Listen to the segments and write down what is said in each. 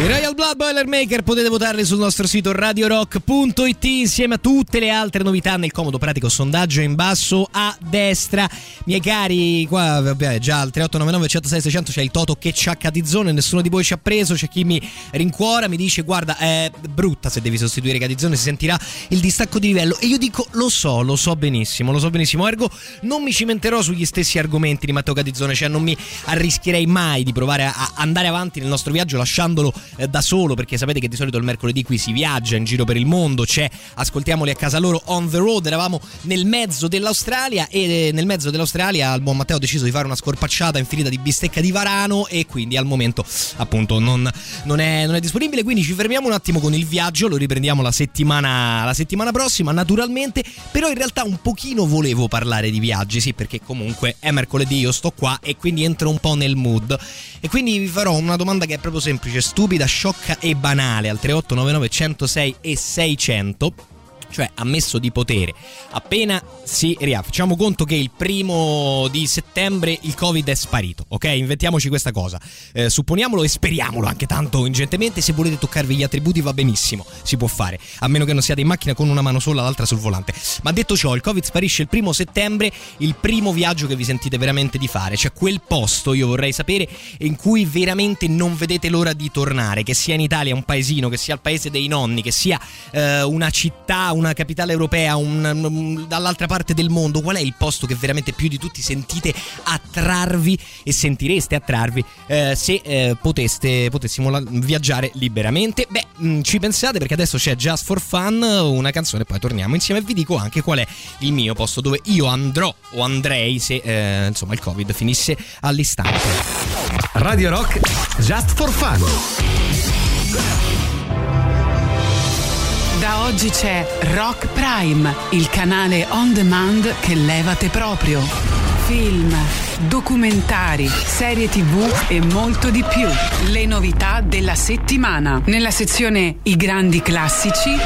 I Royal Blood Boilermaker potete votarli sul nostro sito radiorock.it insieme a tutte le altre novità nel comodo pratico sondaggio in basso a destra. Miei cari, qua vabbè, già al 3899 106 600 c'è il Toto che ci ha Catizzone, nessuno di voi ci ha preso, c'è chi mi rincuora, mi dice guarda è brutta se devi sostituire Catizzone, si sentirà il distacco di livello e io dico lo so, lo so benissimo, lo so benissimo, ergo non mi cimenterò sugli stessi argomenti di Matteo Catizzone, cioè non mi arrischierei mai di provare a andare avanti nel nostro viaggio lasciandolo da solo perché sapete che di solito il mercoledì qui si viaggia in giro per il mondo, c'è ascoltiamoli a casa loro on the road, eravamo nel mezzo dell'Australia e eh, nel mezzo dell'Australia il buon Matteo ha deciso di fare una scorpacciata infinita di bistecca di varano e quindi al momento appunto non, non, è, non è disponibile, quindi ci fermiamo un attimo con il viaggio, lo riprendiamo la settimana, la settimana prossima naturalmente, però in realtà un pochino volevo parlare di viaggi, sì perché comunque è mercoledì, io sto qua e quindi entro un po' nel mood. E quindi vi farò una domanda che è proprio semplice, stupida, sciocca e banale al 3899 106 e 600 cioè ammesso di potere. Appena si riapre, facciamo conto che il primo di settembre il Covid è sparito, ok? Inventiamoci questa cosa. Eh, supponiamolo e speriamolo anche tanto ingentemente. Se volete toccarvi gli attributi va benissimo, si può fare, a meno che non siate in macchina con una mano sola, l'altra sul volante. Ma detto ciò, il Covid sparisce il primo settembre, il primo viaggio che vi sentite veramente di fare, cioè quel posto, io vorrei sapere, in cui veramente non vedete l'ora di tornare, che sia in Italia un paesino, che sia il paese dei nonni, che sia eh, una città, una capitale europea, un, un, dall'altra parte del mondo, qual è il posto che veramente più di tutti sentite attrarvi e sentireste attrarvi eh, se eh, poteste, potessimo la, viaggiare liberamente? Beh, mh, mm, ci pensate perché adesso c'è Just for Fun, una canzone, poi torniamo insieme e vi dico anche qual è il mio posto dove io andrò o andrei se eh, insomma il Covid finisse all'istante. Radio Rock Just for Fun. Oggi c'è Rock Prime, il canale on demand che levate proprio. Film, documentari, serie tv e molto di più. Le novità della settimana. Nella sezione I grandi classici.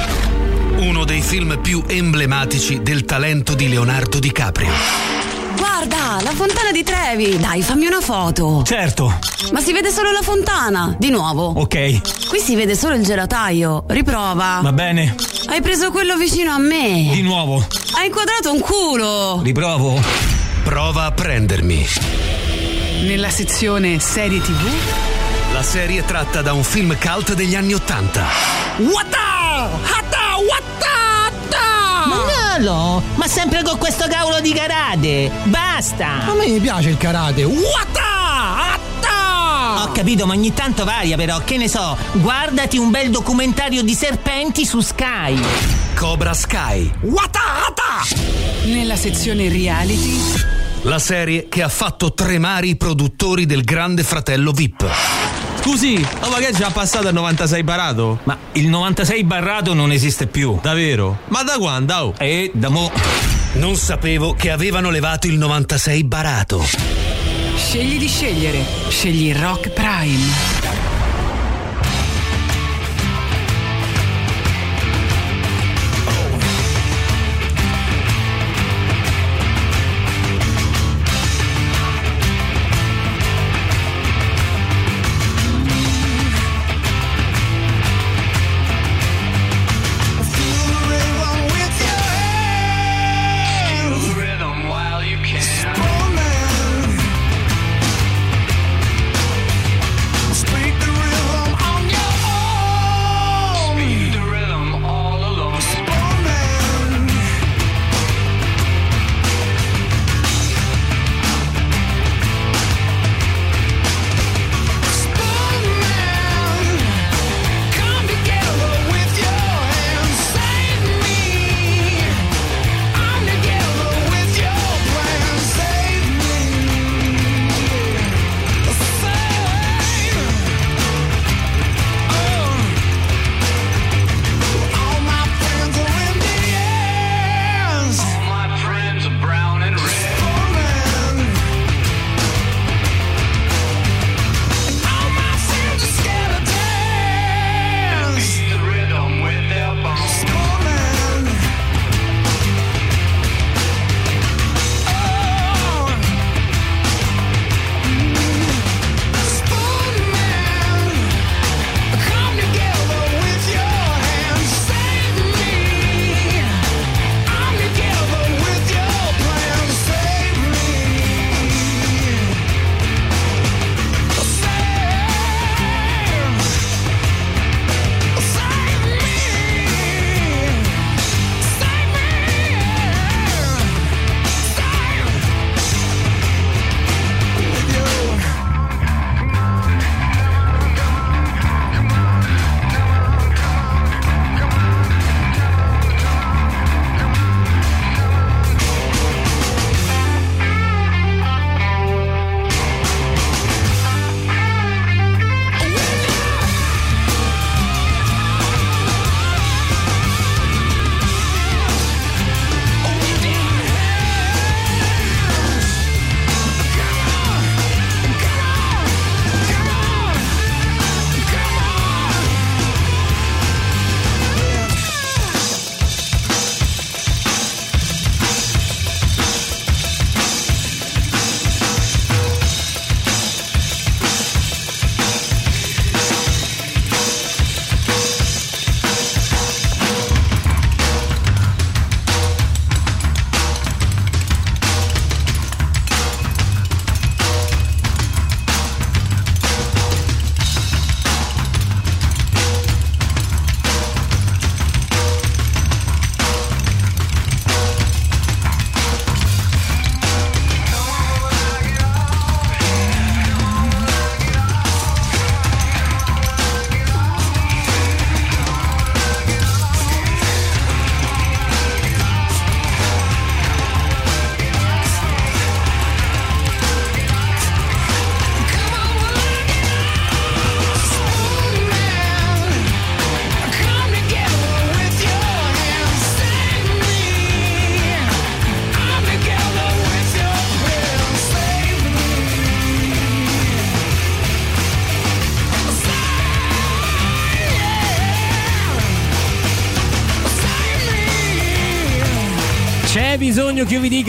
Uno dei film più emblematici del talento di Leonardo DiCaprio. Guarda, la fontana di Trevi. Dai, fammi una foto. Certo. Ma si vede solo la fontana. Di nuovo. Ok. Qui si vede solo il gelataio. Riprova. Va bene. Hai preso quello vicino a me. Di nuovo. Hai inquadrato un culo. Riprovo. Prova a prendermi. Nella sezione serie TV. La serie tratta da un film cult degli anni Ottanta. Wata! Hata! Wata! Manalo, ma sempre con questo cavolo di karate! Basta! A me piace il karate! Wata! Atta! Ho capito, ma ogni tanto varia però, che ne so, guardati un bel documentario di serpenti su Sky. Cobra Sky. Wata! Atta! Nella sezione reality. La serie che ha fatto tremare i produttori del Grande Fratello VIP. Scusi, oh, ma che è già passato il 96 barato? Ma il 96 barrato non esiste più. Davvero? Ma da quando? Oh? E da mo. Non sapevo che avevano levato il 96 barato. Scegli di scegliere. Scegli Rock Prime.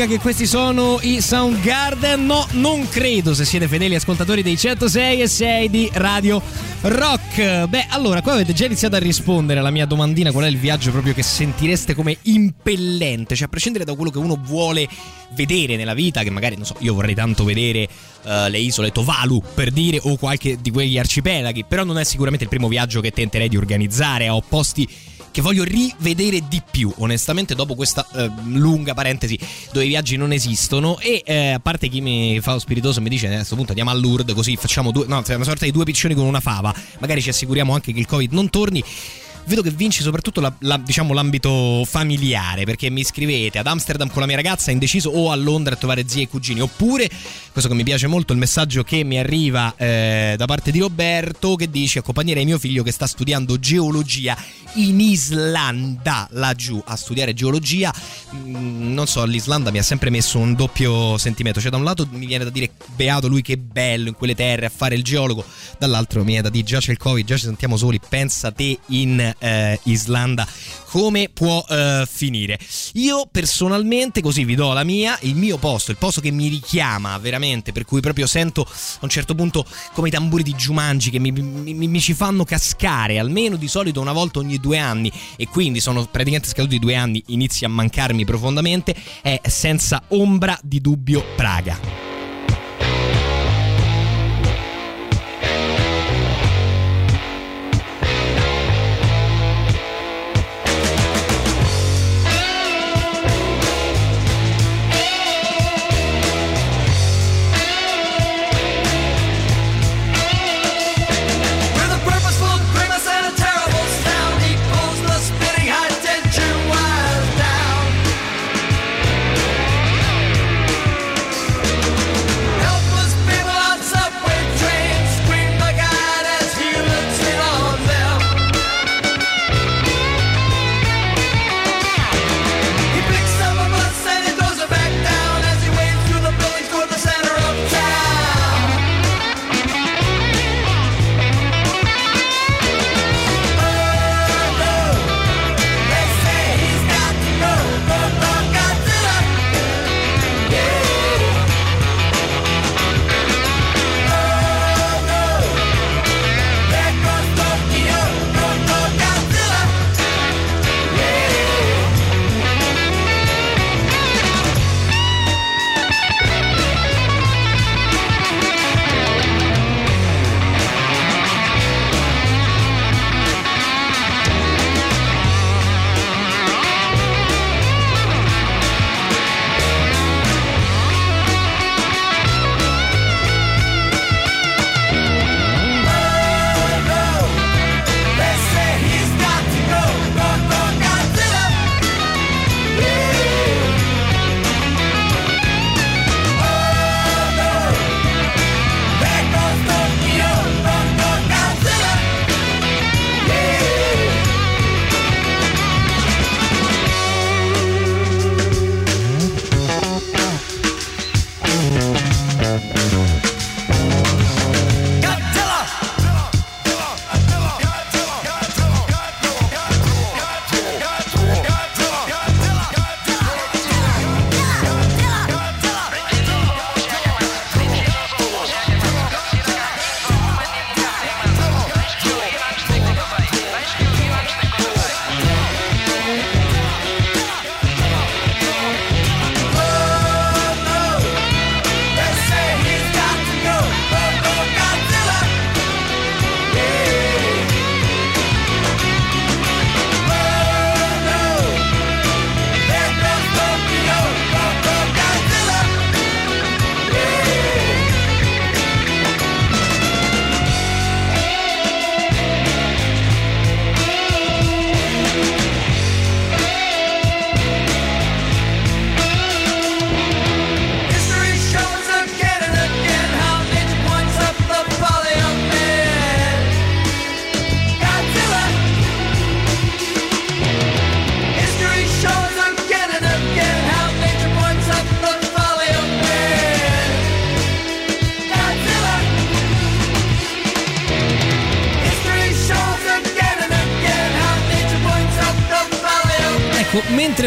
Dica che questi sono i Soundgarden? No, non credo se siete fedeli ascoltatori dei 106 e 6 di Radio Rock. Beh, allora, qua avete già iniziato a rispondere alla mia domandina qual è il viaggio proprio che sentireste come impellente, cioè a prescindere da quello che uno vuole vedere nella vita, che magari, non so, io vorrei tanto vedere uh, le isole Tovalu, per dire, o qualche di quegli arcipelaghi, però non è sicuramente il primo viaggio che tenterei di organizzare, ho posti che voglio rivedere di più, onestamente, dopo questa eh, lunga parentesi dove i viaggi non esistono. E eh, a parte chi mi fa lo spiritoso mi dice: a questo punto andiamo a Lourdes, così facciamo due, no, una sorta di due piccioni con una fava. Magari ci assicuriamo anche che il Covid non torni vedo che vinci soprattutto la, la, diciamo, l'ambito familiare, perché mi scrivete ad Amsterdam con la mia ragazza, indeciso, o a Londra a trovare zii e cugini, oppure, questo che mi piace molto, il messaggio che mi arriva eh, da parte di Roberto che dice accompagnerei mio figlio che sta studiando geologia in Islanda, laggiù a studiare geologia. Mm, non so, l'Islanda mi ha sempre messo un doppio sentimento, cioè da un lato mi viene da dire beato lui che bello in quelle terre a fare il geologo, dall'altro mi viene da dire già c'è il Covid, già ci sentiamo soli, pensa te in eh, Islanda come può eh, finire. Io personalmente, così vi do la mia, il mio posto, il posto che mi richiama veramente, per cui proprio sento a un certo punto come i tamburi di Jumanji che mi, mi, mi ci fanno cascare, almeno di solito una volta ogni due anni, e quindi sono praticamente scaduti due anni, inizia a mancarmi profondamente, è senza ombra di dubbio Praga.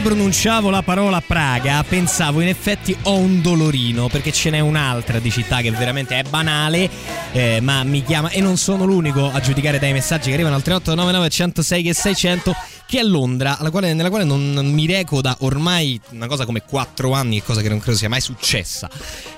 Pronunciavo la parola Praga, pensavo in effetti ho un dolorino, perché ce n'è un'altra di città che veramente è banale, eh, ma mi chiama e non sono l'unico a giudicare dai messaggi che arrivano al 3899 106 e 600 che è Londra, quale, nella quale non mi reco da ormai una cosa come 4 anni, cosa che non credo sia mai successa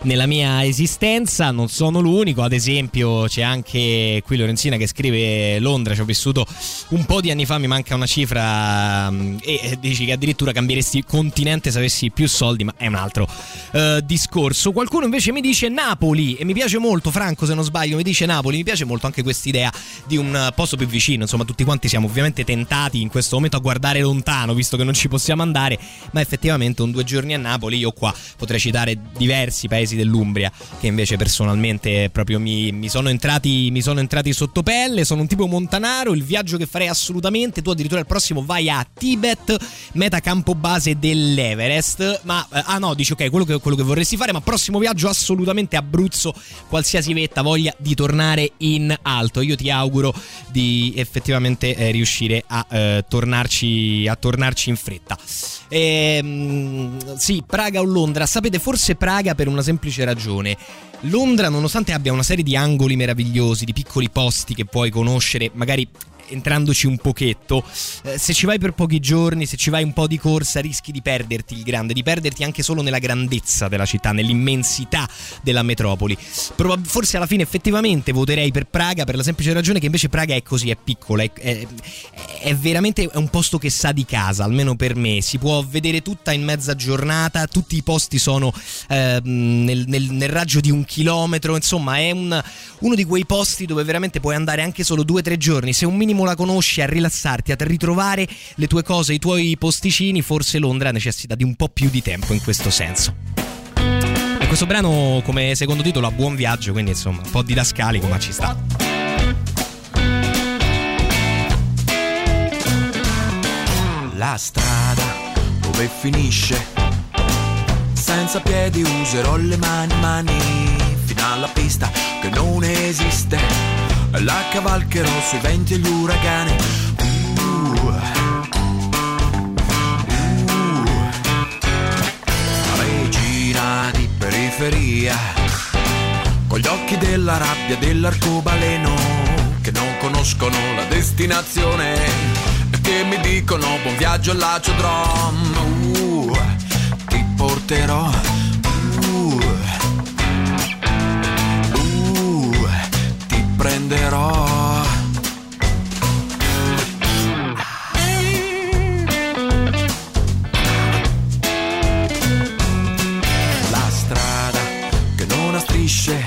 nella mia esistenza. Non sono l'unico, ad esempio, c'è anche qui Lorenzina che scrive Londra, ci ho vissuto un po' di anni fa, mi manca una cifra mm, e dici che addirittura cambieresti continente se avessi più soldi, ma è un altro uh, discorso. Qualcuno invece mi dice Napoli e mi piace molto, Franco se non sbaglio, mi dice Napoli, mi piace molto anche quest'idea di un posto più vicino, insomma tutti quanti siamo ovviamente tentati in questo momento a guardare lontano, visto che non ci possiamo andare, ma effettivamente un due giorni a Napoli io qua potrei citare diversi paesi dell'Umbria che invece personalmente proprio mi, mi, sono, entrati, mi sono entrati sotto pelle, sono un tipo montanaro, il viaggio che farei assolutamente, tu addirittura il prossimo vai a Tibet, meta campo base dell'Everest, ma eh, ah no, dici ok, quello che, quello che vorresti fare, ma prossimo viaggio assolutamente Abruzzo, qualsiasi vetta voglia di tornare in alto. Io ti auguro di effettivamente eh, riuscire a eh, tornare tornarci, a tornarci in fretta. Ehm, sì, Praga o Londra. Sapete, forse Praga per una semplice ragione. Londra, nonostante abbia una serie di angoli meravigliosi, di piccoli posti che puoi conoscere, magari entrandoci un pochetto, eh, se ci vai per pochi giorni, se ci vai un po' di corsa, rischi di perderti il grande, di perderti anche solo nella grandezza della città, nell'immensità della metropoli. Forse alla fine effettivamente voterei per Praga per la semplice ragione che invece Praga è così, è piccola, è, è, è veramente un posto che sa di casa, almeno per me. Si può vedere tutta in mezza giornata, tutti i posti sono eh, nel, nel, nel, raggio di un chilometro, insomma è un, uno di quei posti dove veramente puoi andare anche solo due o tre giorni. Se un minimo la conosci, a rilassarti, a ritrovare le tue cose, i tuoi posticini, forse Londra necessita di un po' più di tempo in questo senso. E questo brano come secondo titolo ha buon viaggio, quindi insomma un po' didascalico ma ci sta. La strada dove finisce? Senza piedi userò le mani, mani fino alla pista che non esiste la cavalcherò sui venti e gli uragani. Uh, uh, regina di periferia, con gli occhi della rabbia dell'arcobaleno, che non conoscono la destinazione, e che mi dicono buon viaggio all'aciodrom. Uh, ti porterò prenderò. La strada che non ha strisce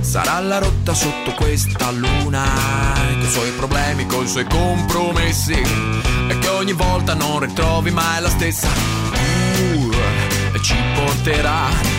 sarà la rotta sotto questa luna che i suoi problemi con i suoi compromessi e che ogni volta non ritrovi mai la stessa uh, e ci porterà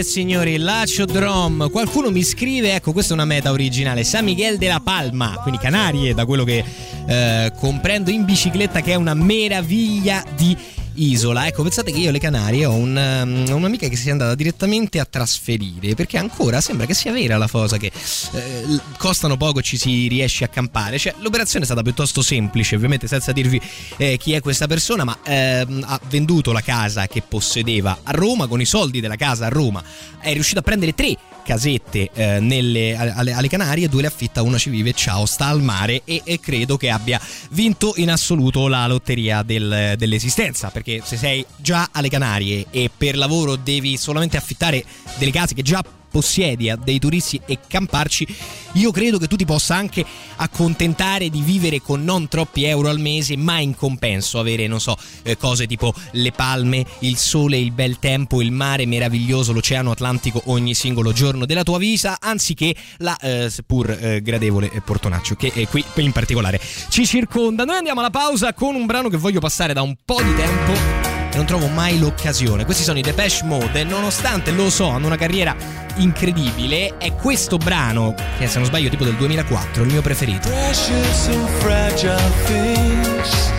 e signori, Lacio Drom. Qualcuno mi scrive, ecco, questa è una meta originale, San Miguel de la Palma, quindi Canarie, da quello che eh, comprendo in bicicletta, che è una meraviglia di isola. Ecco, pensate che io alle Canarie ho un, um, un'amica che si è andata direttamente a trasferire perché ancora sembra che sia vera la cosa che eh, costano poco e ci si riesce a campare. Cioè, l'operazione è stata piuttosto semplice, ovviamente senza dirvi eh, chi è questa persona, ma eh, ha venduto la casa che possedeva a Roma con i soldi della casa a Roma. È riuscito a prendere tre casette eh, nelle, alle, alle, Canarie, due le affitta, una ci vive, ciao, sta al mare e, e credo che abbia vinto in assoluto la lotteria del, dell'esistenza, perché se sei già alle Canarie e per lavoro devi solamente affittare delle case che già possiedi a dei turisti e camparci, io credo che tu ti possa anche accontentare di vivere con non troppi euro al mese, ma in compenso avere, non so, eh, cose tipo le palme, il sole, il bel tempo, il mare meraviglioso, l'oceano Atlantico ogni singolo giorno della tua vita, anziché la eh, seppur eh, gradevole Portonaccio che è qui in particolare ci circonda. Noi andiamo alla pausa con un brano che voglio passare da un po' di tempo e non trovo mai l'occasione. Questi sono i Depeche Mode e nonostante lo so, hanno una carriera incredibile, è questo brano, che se non sbaglio tipo del 2004, il mio preferito. Precious and fragile things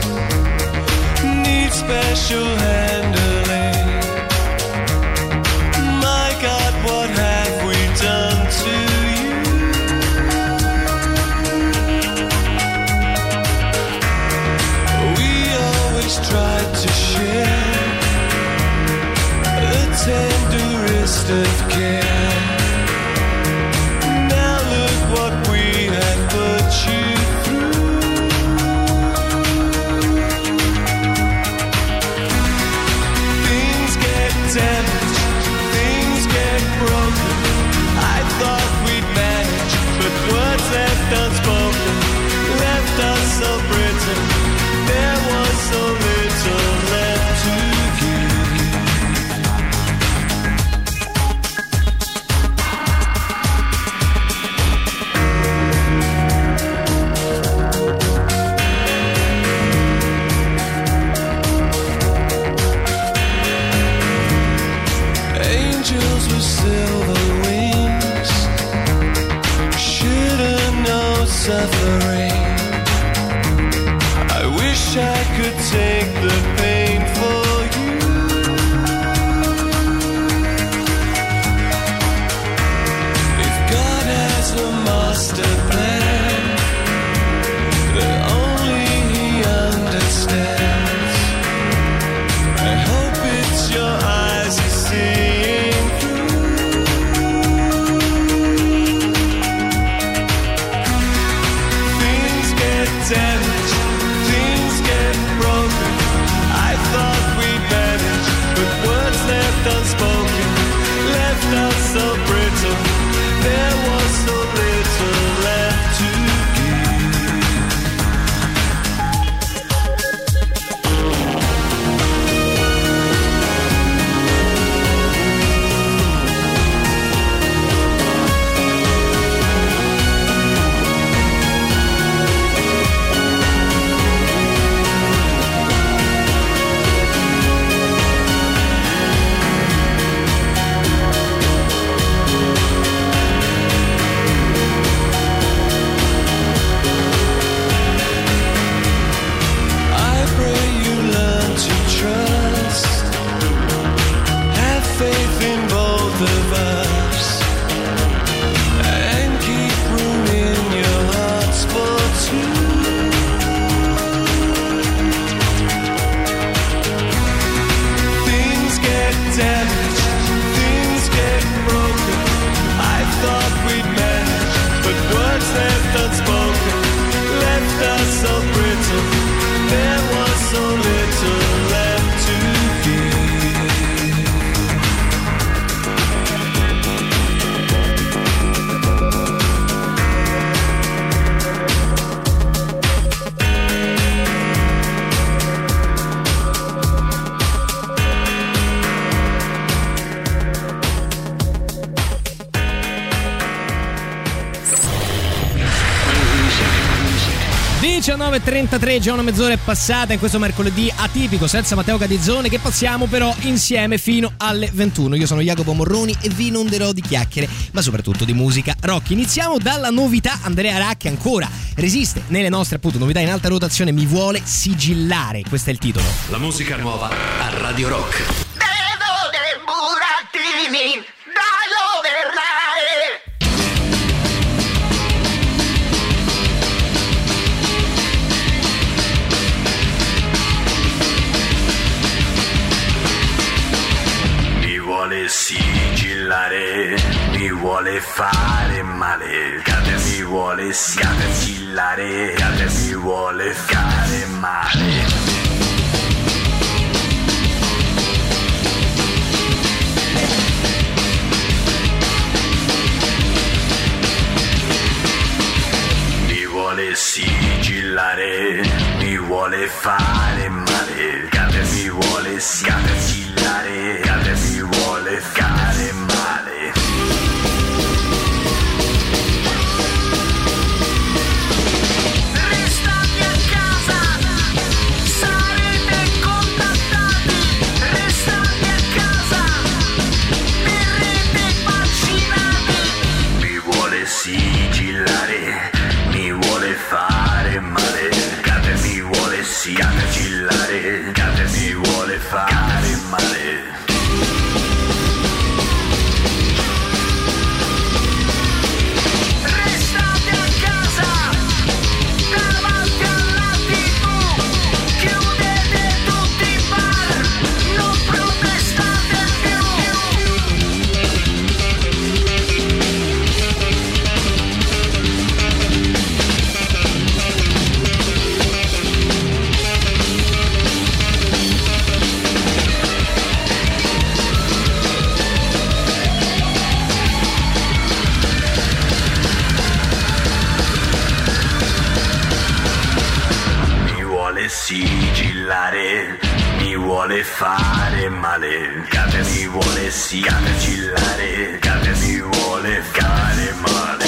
need special handling. My God, what have we done to tried to tenderest of care. Both of 19.33, già una mezz'ora è passata in questo mercoledì atipico senza Matteo Cadizzone che passiamo però insieme fino alle 21. Io sono Jacopo Morroni e vi inonderò di chiacchiere, ma soprattutto di musica rock. Iniziamo dalla novità, Andrea Racchi ancora resiste nelle nostre appunto novità in alta rotazione, mi vuole sigillare, questo è il titolo. La musica nuova a Radio Rock. Fare male, cade mi vuole sigillare, cade mi vuole fare male. Sigillare, mi vuole fare male, cade mi vuole sigillare, vuole fare male, cade mi vuole sigillare, cade mi vuole fare male.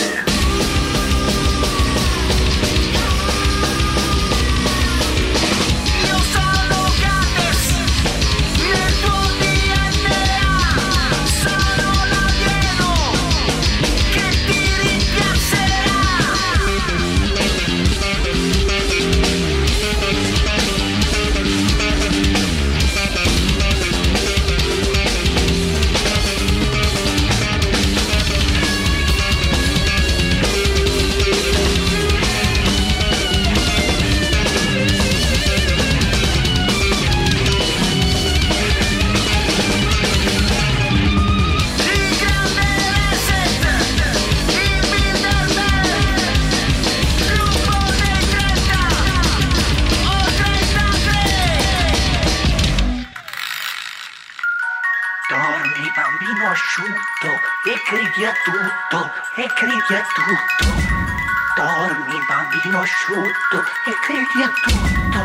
Dormi bambino asciutto e credi a tutto,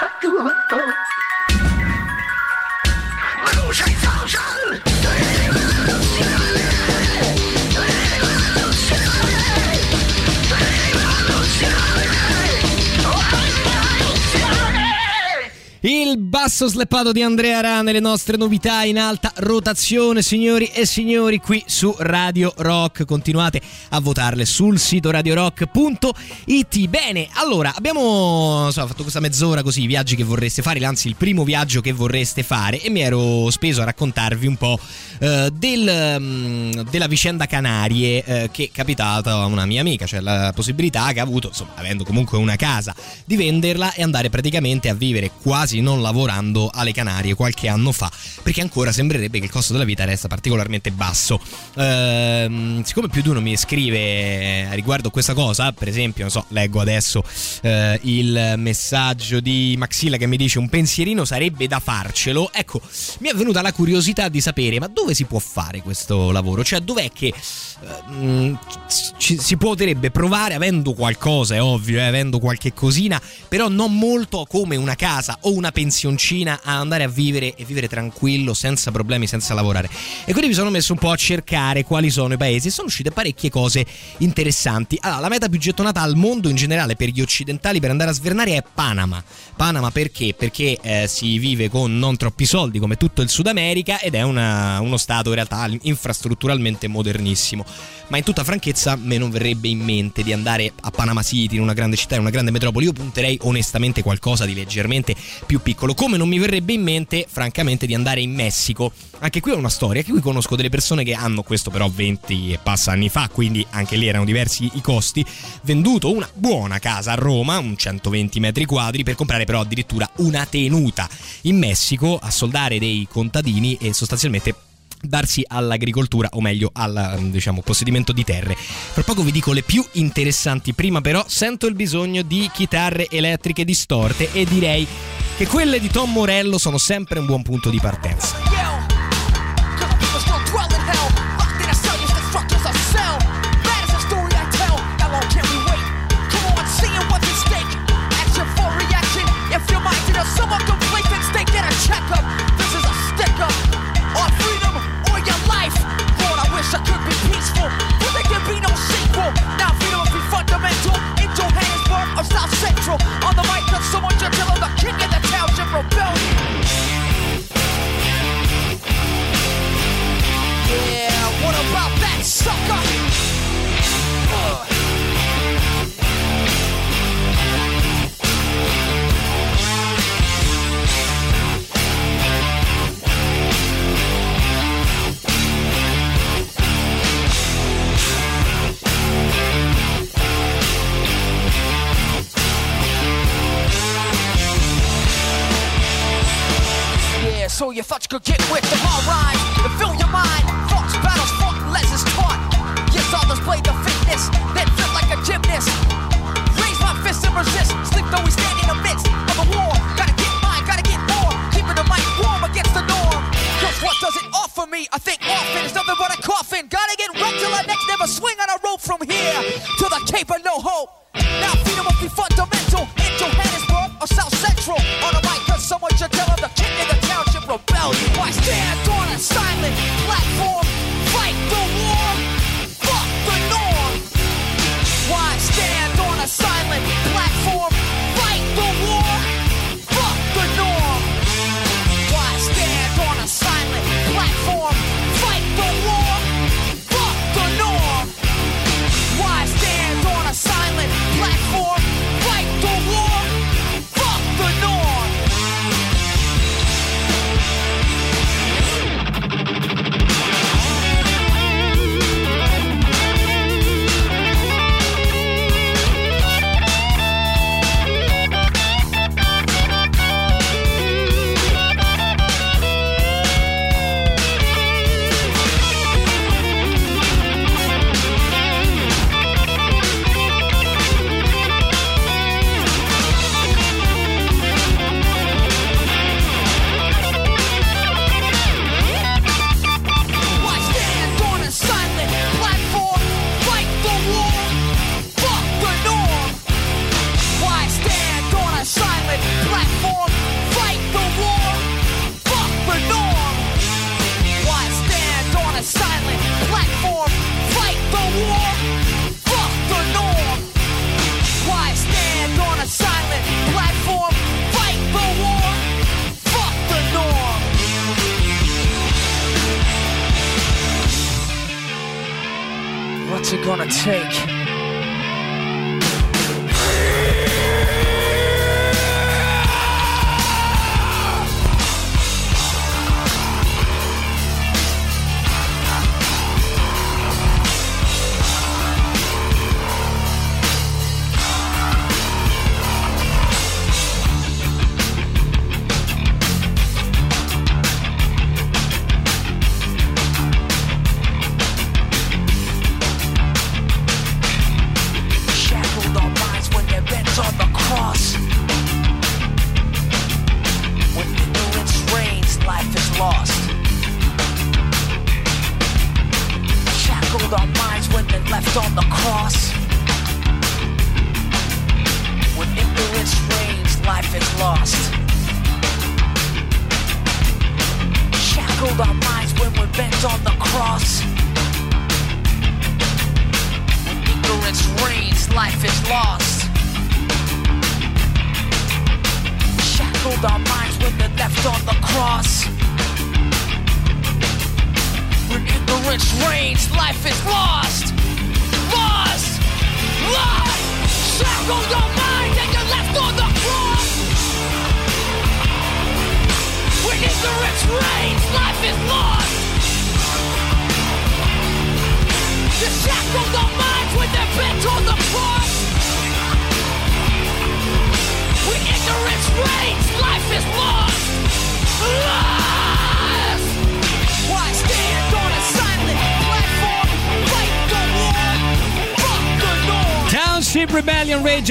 a tutto. Luce Il basso sleppato di Andrea Ra nelle nostre novità in alta rotazione, signori e signori, qui su Radio Rock. Continuate a votarle sul sito radiorock.it. Bene, allora abbiamo so, fatto questa mezz'ora così, i viaggi che vorreste fare, anzi il primo viaggio che vorreste fare e mi ero speso a raccontarvi un po' eh, del, mm, della vicenda Canarie eh, che è capitata a una mia amica, cioè la possibilità che ha avuto, insomma, avendo comunque una casa, di venderla e andare praticamente a vivere quasi non lavorando alle Canarie qualche anno fa, perché ancora sembrerebbe che il costo della vita resta particolarmente basso. Ehm, siccome più di uno mi scrive riguardo questa cosa, per esempio, non so, leggo adesso eh, il messaggio di Maxilla che mi dice un pensierino sarebbe da farcelo, ecco, mi è venuta la curiosità di sapere, ma dove si può fare questo lavoro? Cioè, dov'è che eh, ci, si potrebbe provare avendo qualcosa, è ovvio, eh, avendo qualche cosina, però non molto come una casa o una pensione pensioncina a andare a vivere e vivere tranquillo, senza problemi, senza lavorare. E quindi mi sono messo un po' a cercare quali sono i paesi e sono uscite parecchie cose interessanti. Allora, la meta più gettonata al mondo in generale per gli occidentali per andare a svernare è Panama. Panama perché? Perché eh, si vive con non troppi soldi come tutto il Sud America ed è una- uno stato in realtà infrastrutturalmente modernissimo. Ma in tutta franchezza me non verrebbe in mente di andare a Panama City, in una grande città, in una grande metropoli. Io punterei onestamente qualcosa di leggermente più piccolo. Come non mi verrebbe in mente, francamente, di andare in Messico. Anche qui ho una storia, che qui conosco delle persone che hanno questo però 20 e passa anni fa, quindi anche lì erano diversi i costi, venduto una buona casa a Roma, un 120 metri quadri, per comprare però addirittura una tenuta in Messico, a soldare dei contadini e sostanzialmente darsi all'agricoltura o meglio al diciamo, possedimento di terre. Fra poco vi dico le più interessanti, prima però sento il bisogno di chitarre elettriche distorte e direi che quelle di Tom Morello sono sempre un buon punto di partenza. I could be peaceful, but there can be no sequel. Now freedom must be fundamental in Johannesburg or South Central. On the mic, cause someone just tell the king of the township rebellion. Yeah, what about that sucker? So thought you could get with the hard rhyme to fill your mind. Thoughts, battles, fought, lessons taught. Yes, others play the fitness, then feel like a gymnast. Raise my fist and resist. Sleep though we stand in the midst of a war. Gotta get mine, gotta get more. Keeping the mic warm against the norm. Cause what does it offer me? I think often is nothing but a coffin. Gotta get wrecked till I next never swing on a rope from here to the Cape of No Hope. Now freedom must be fundamental in Johannesburg or South Central. On the mic, cause someone should tell them the rebellion. Why stand on a silent platform? Fight the war. Fuck the norm. Why stand on a silent platform? shake.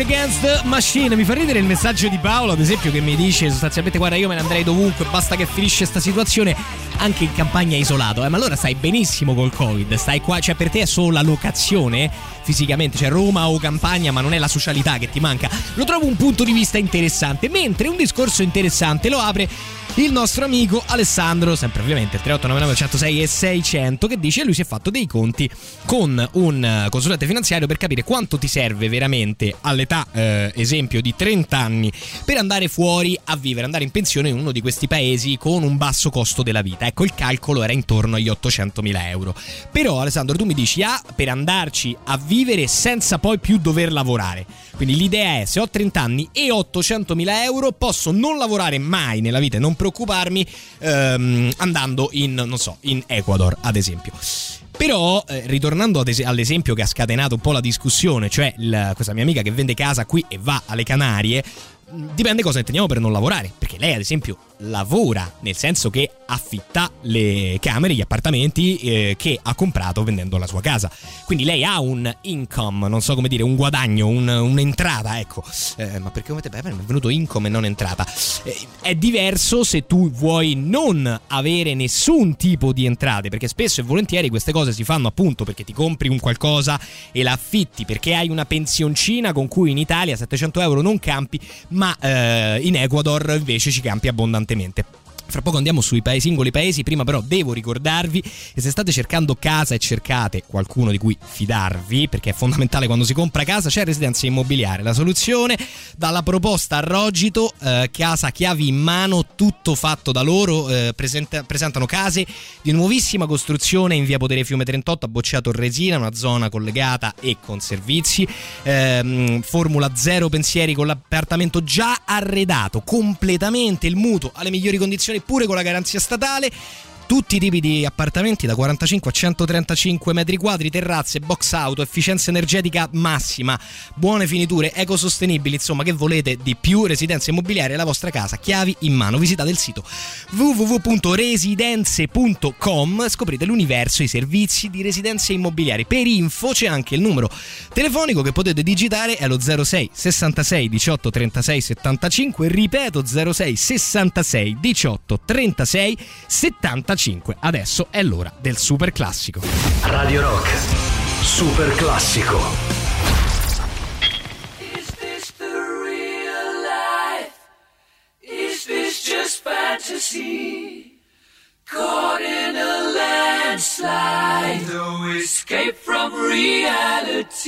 Rage Against the Machine. Mi fa ridere il messaggio di Paolo, ad esempio, che mi dice sostanzialmente: Guarda, io me ne andrei dovunque, basta che finisce sta situazione. Anche in campagna isolato. Eh, ma allora stai benissimo col Covid. Stai qua, cioè per te è solo la locazione fisicamente, cioè Roma o campagna, ma non è la socialità che ti manca. Lo trovo un punto di vista interessante. Mentre un discorso interessante lo apre il nostro amico Alessandro, sempre ovviamente il 3899 106 e 600, che dice lui si è fatto dei conti con un eh, consulente finanziario per capire quanto ti serve veramente all'età, eh, esempio, di 30 anni per andare fuori a vivere, andare in pensione in uno di questi paesi con un basso costo della vita. Ecco, il calcolo era intorno agli 800.000 euro. Però Alessandro, tu mi dici, ah, per andarci a vivere senza poi più dover lavorare. Quindi l'idea è, se ho 30 anni e 800.000 euro, posso non lavorare mai nella vita e non preoccuparmi ehm, andando in, non so, in Ecuador, ad esempio. Però, eh, ritornando es- all'esempio che ha scatenato un po' la discussione, cioè il- questa mia amica che vende casa qui e va alle Canarie, dipende cosa intendiamo per non lavorare. Perché lei, ad esempio, lavora, nel senso che affitta le camere, gli appartamenti eh, che ha comprato vendendo la sua casa. Quindi lei ha un income, non so come dire, un guadagno, un- un'entrata, ecco. Eh, ma perché come te beh, mi è venuto income e non entrata? Eh, è diverso se tu vuoi non avere nessun tipo di entrate, perché spesso e volentieri queste cose si fanno appunto perché ti compri un qualcosa e la affitti, perché hai una pensioncina con cui in Italia 700 euro non campi, ma eh, in Ecuador invece ci campi abbondantemente. Fra poco andiamo sui paesi, singoli paesi, prima però devo ricordarvi che se state cercando casa e cercate qualcuno di cui fidarvi, perché è fondamentale quando si compra casa, c'è Residenza Immobiliare, la soluzione? Dalla proposta a Rogito, eh, casa chiavi in mano, tutto fatto da loro, eh, presenta- presentano case di nuovissima costruzione in via Podere Fiume 38 a Bocciato Resina, una zona collegata e con servizi, ehm, formula zero pensieri con l'appartamento già arredato, completamente il mutuo alle migliori condizioni pure con la garanzia statale. Tutti i tipi di appartamenti da 45 a 135 metri quadri, terrazze, box auto, efficienza energetica massima, buone finiture, ecosostenibili, insomma che volete di più, residenza immobiliare, la vostra casa, chiavi in mano. Visitate il sito www.residenze.com, scoprite l'universo i servizi di residenze immobiliari. Per info c'è anche il numero telefonico che potete digitare, è lo 06 66 18 36 75, ripeto 06 66 18 36 75. Adesso è l'ora del super classico. Radio Rock, super classico. Is this the real life? Is this just fantasy? Caught in a landslide, no escape from reality.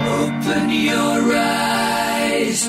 Open your eyes,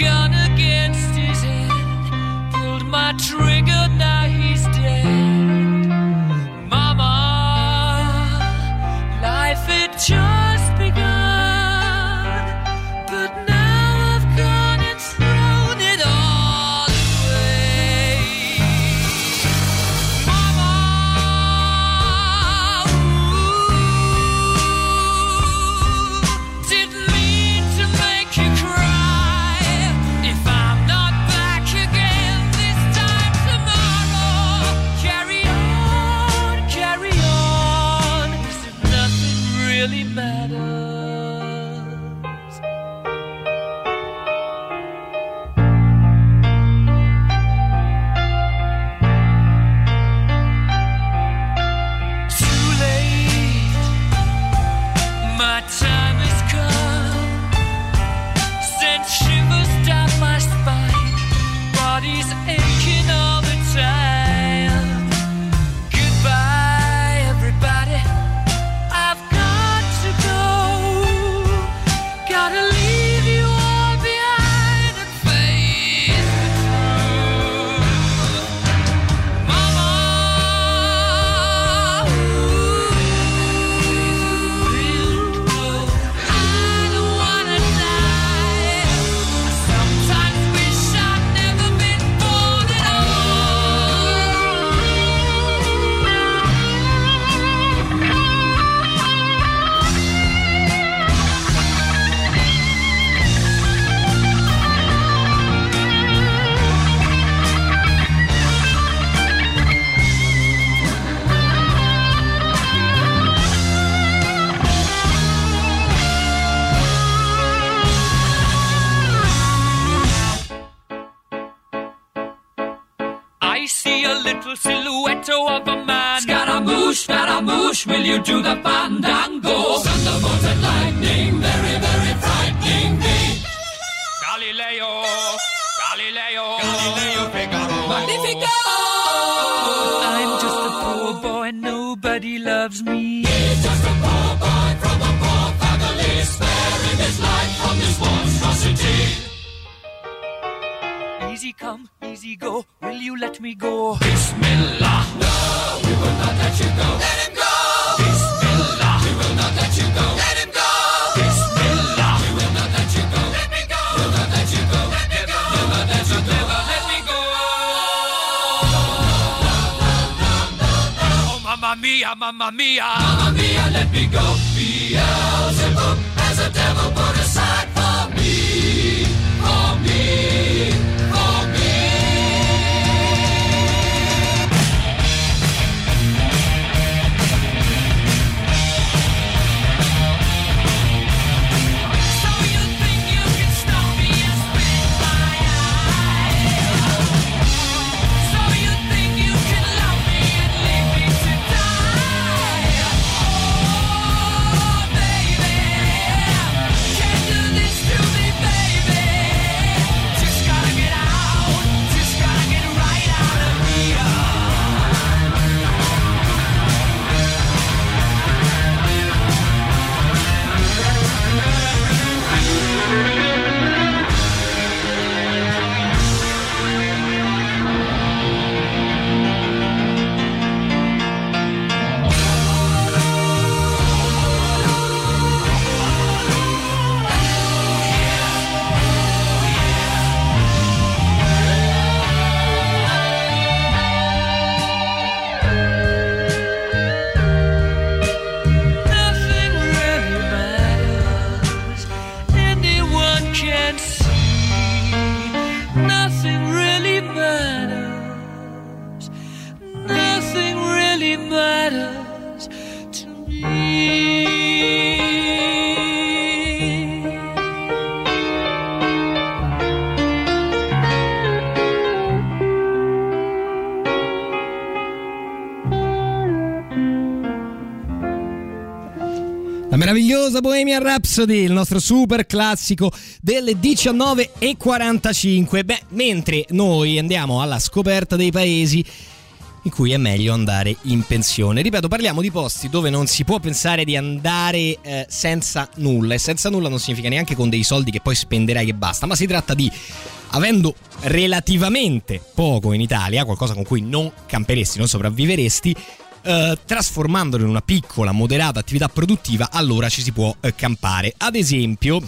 gun against his head, pulled my trigger now. Meravigliosa Bohemian Rhapsody, il nostro super classico delle 19.45. Beh, mentre noi andiamo alla scoperta dei paesi in cui è meglio andare in pensione. Ripeto, parliamo di posti dove non si può pensare di andare eh, senza nulla. E senza nulla non significa neanche con dei soldi che poi spenderai che basta, ma si tratta di avendo relativamente poco in Italia, qualcosa con cui non camperesti, non sopravviveresti, eh, trasformandolo in una piccola, moderata attività produttiva, allora ci si può eh, campare. Ad esempio.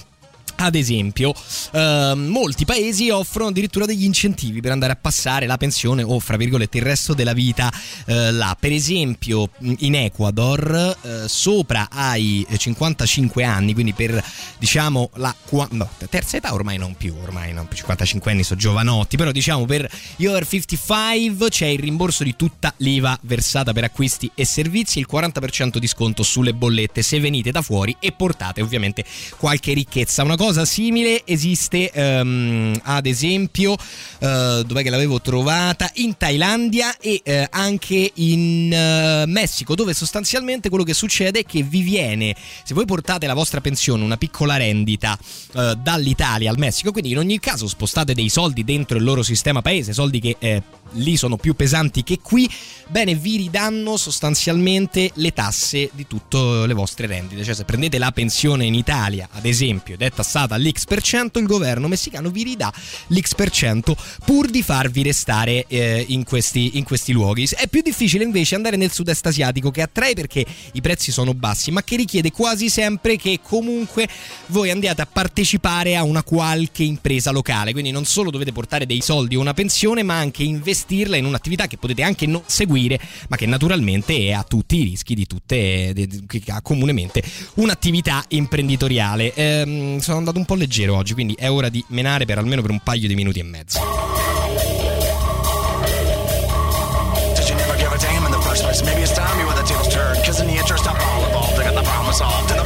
Ad esempio, eh, molti paesi offrono addirittura degli incentivi per andare a passare la pensione o, fra virgolette, il resto della vita eh, là. Per esempio, in Ecuador, eh, sopra ai 55 anni, quindi per diciamo la qua- no, terza età, ormai non più, ormai più, 55 anni sono giovanotti, però diciamo per gli over 55 c'è il rimborso di tutta l'IVA versata per acquisti e servizi, il 40% di sconto sulle bollette se venite da fuori e portate ovviamente qualche ricchezza. Una cosa simile esiste ehm, ad esempio, eh, dov'è che l'avevo trovata? In Thailandia e eh, anche in eh, Messico, dove sostanzialmente quello che succede è che vi viene, se voi portate la vostra pensione, una piccola rendita eh, dall'Italia al Messico, quindi in ogni caso spostate dei soldi dentro il loro sistema paese, soldi che eh, lì sono più pesanti che qui, bene, vi ridanno sostanzialmente le tasse di tutte le vostre rendite. Cioè, se prendete la pensione in Italia, ad esempio, tassata all'X%, per cento, il governo messicano vi ridà l'X% pur di farvi restare eh, in, questi, in questi luoghi. È più difficile invece andare nel sud-est asiatico, che attrae perché i prezzi sono bassi, ma che richiede quasi sempre che comunque voi andiate a partecipare a una qualche impresa locale. Quindi non solo dovete portare dei soldi o una pensione, ma anche investirla in un'attività che potete anche non seguire, ma che naturalmente è a tutti i rischi di tutte, che ha comunemente un'attività imprenditoriale. Ehm, sono andato un po' leggero oggi, quindi è ora di menare per almeno per un paio di minuti e mezzo. Did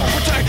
Don't protect,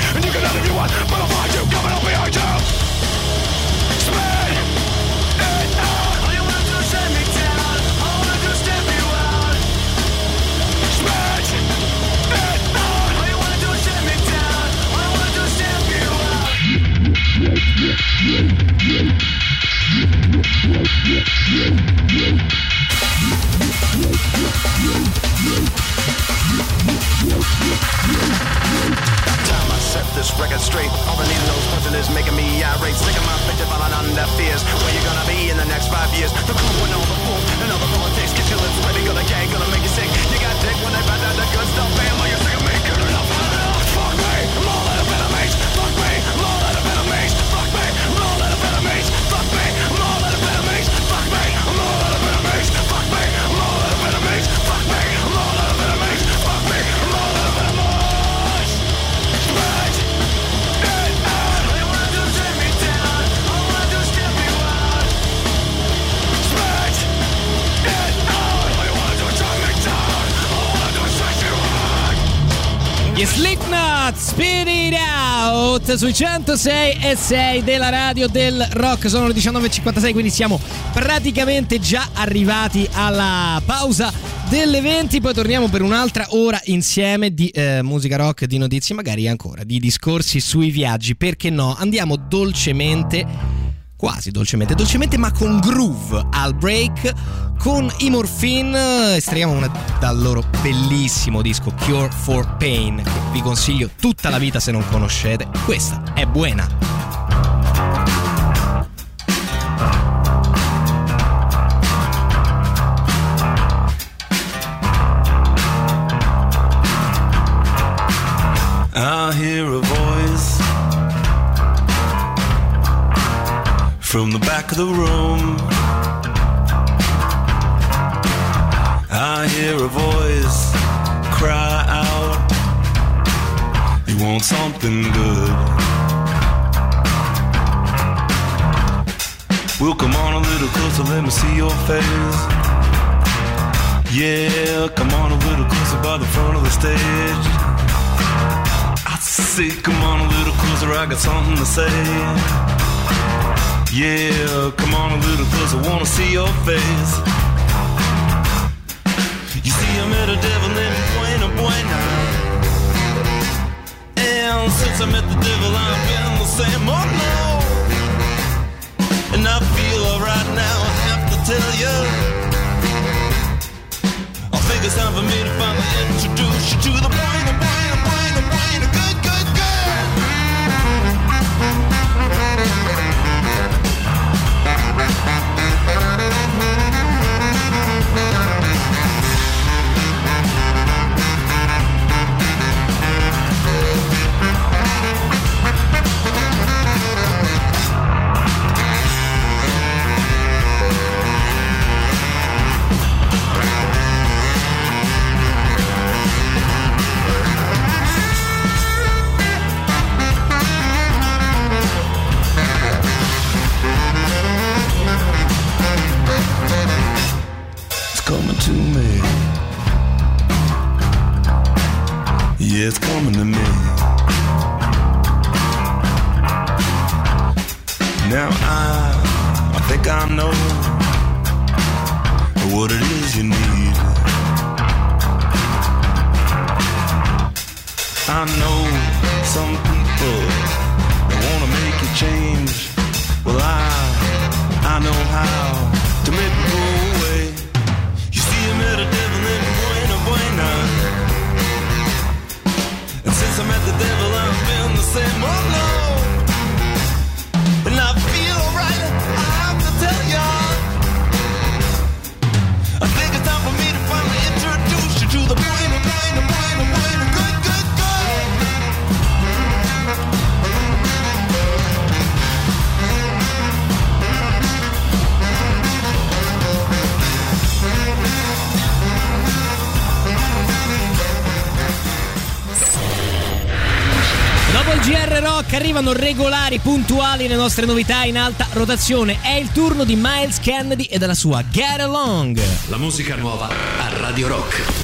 this record straight. All the needle nose punching is making me irate. Sick of my picture falling under fears. Where you gonna be in the next five years? The cool and all the Gli Slipknot, Spin It Out sui 106 e 6 della radio del rock. Sono le 19.56, quindi siamo praticamente già arrivati alla pausa delle 20. Poi torniamo per un'altra ora insieme di eh, musica rock, di notizie, magari ancora di discorsi sui viaggi. Perché no? Andiamo dolcemente quasi dolcemente, dolcemente ma con groove al break con i Morphine estraiamo una dal loro bellissimo disco Cure for Pain che vi consiglio tutta la vita se non conoscete. Questa è buona I hear a voice from the back of the room. I hear a voice cry out, You want something good? Well, come on a little closer, let me see your face. Yeah, come on a little closer by the front of the stage. I say, come on a little closer, I got something to say. Yeah, come on a little closer, I wanna see your face. You see, I met a devil named Buena Buena. And since I met the devil, I've been the same. Oh no! And I feel alright now, I have to tell you. I think it's time for me to finally introduce you to the Buena Buena Buena Buena Good, Yeah, it's coming to me. Now I, I think I know what it is you need. I know some people they wanna make you change. Well, I, I know how to make it Rock arrivano regolari, puntuali le nostre novità in alta rotazione. È il turno di Miles Kennedy e della sua Get Along. La musica nuova a Radio Rock.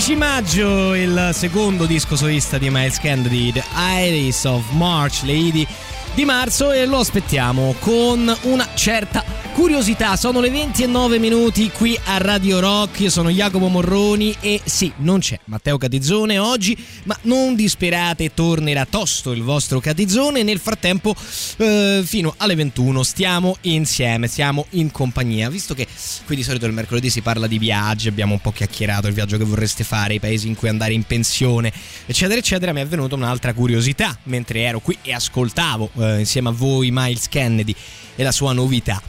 16 maggio il secondo disco solista di Miles Kennedy, The Iris of March, Lady di marzo e lo aspettiamo con una certa curiosità. Sono le 20 e 9 minuti qui a Radio Rock. Io sono Jacopo Morroni e sì, non c'è Matteo Catizzone oggi, ma non disperate, tornerà tosto il vostro Catizzone. Nel frattempo, eh, fino alle 21 stiamo insieme, siamo in compagnia. Visto che qui di solito il mercoledì si parla di viaggi, abbiamo un po' chiacchierato il viaggio che vorreste fare, i paesi in cui andare in pensione, eccetera, eccetera, mi è venuta un'altra curiosità mentre ero qui e ascoltavo eh, insieme a voi Miles Kennedy e la sua novità.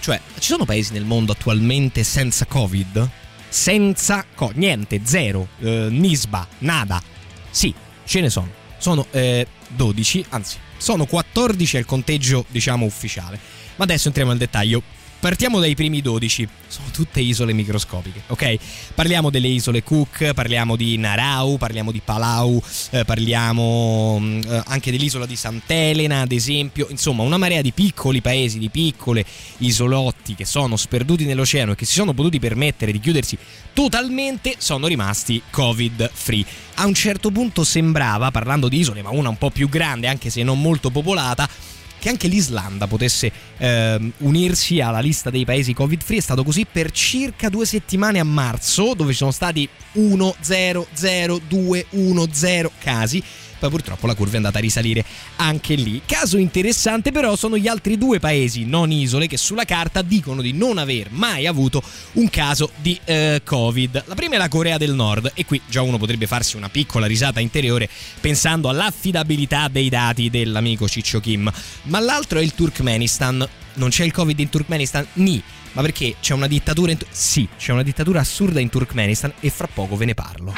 Cioè, ci sono paesi nel mondo attualmente senza Covid? Senza co- niente, zero, eh, Nisba, nada. Sì, ce ne sono. Sono eh, 12, anzi, sono 14 al conteggio, diciamo, ufficiale. Ma adesso entriamo nel dettaglio. Partiamo dai primi 12. Sono tutte isole microscopiche, ok? Parliamo delle isole Cook, parliamo di Narau, parliamo di Palau, eh, parliamo mh, eh, anche dell'isola di Sant'Elena, ad esempio. Insomma, una marea di piccoli paesi, di piccole isolotti che sono sperduti nell'oceano e che si sono potuti permettere di chiudersi totalmente, sono rimasti Covid free. A un certo punto sembrava, parlando di isole, ma una un po' più grande, anche se non molto popolata, che anche l'Islanda potesse ehm, unirsi alla lista dei paesi covid free. È stato così per circa due settimane a marzo, dove ci sono stati 1, 0, 0, 2, 1, 0 casi. Poi purtroppo la curva è andata a risalire anche lì. Caso interessante però sono gli altri due paesi non isole che sulla carta dicono di non aver mai avuto un caso di eh, Covid. La prima è la Corea del Nord e qui già uno potrebbe farsi una piccola risata interiore pensando all'affidabilità dei dati dell'amico Ciccio Kim. Ma l'altro è il Turkmenistan. Non c'è il Covid in Turkmenistan? Ni. Ma perché c'è una dittatura in... Sì, c'è una dittatura assurda in Turkmenistan e fra poco ve ne parlo.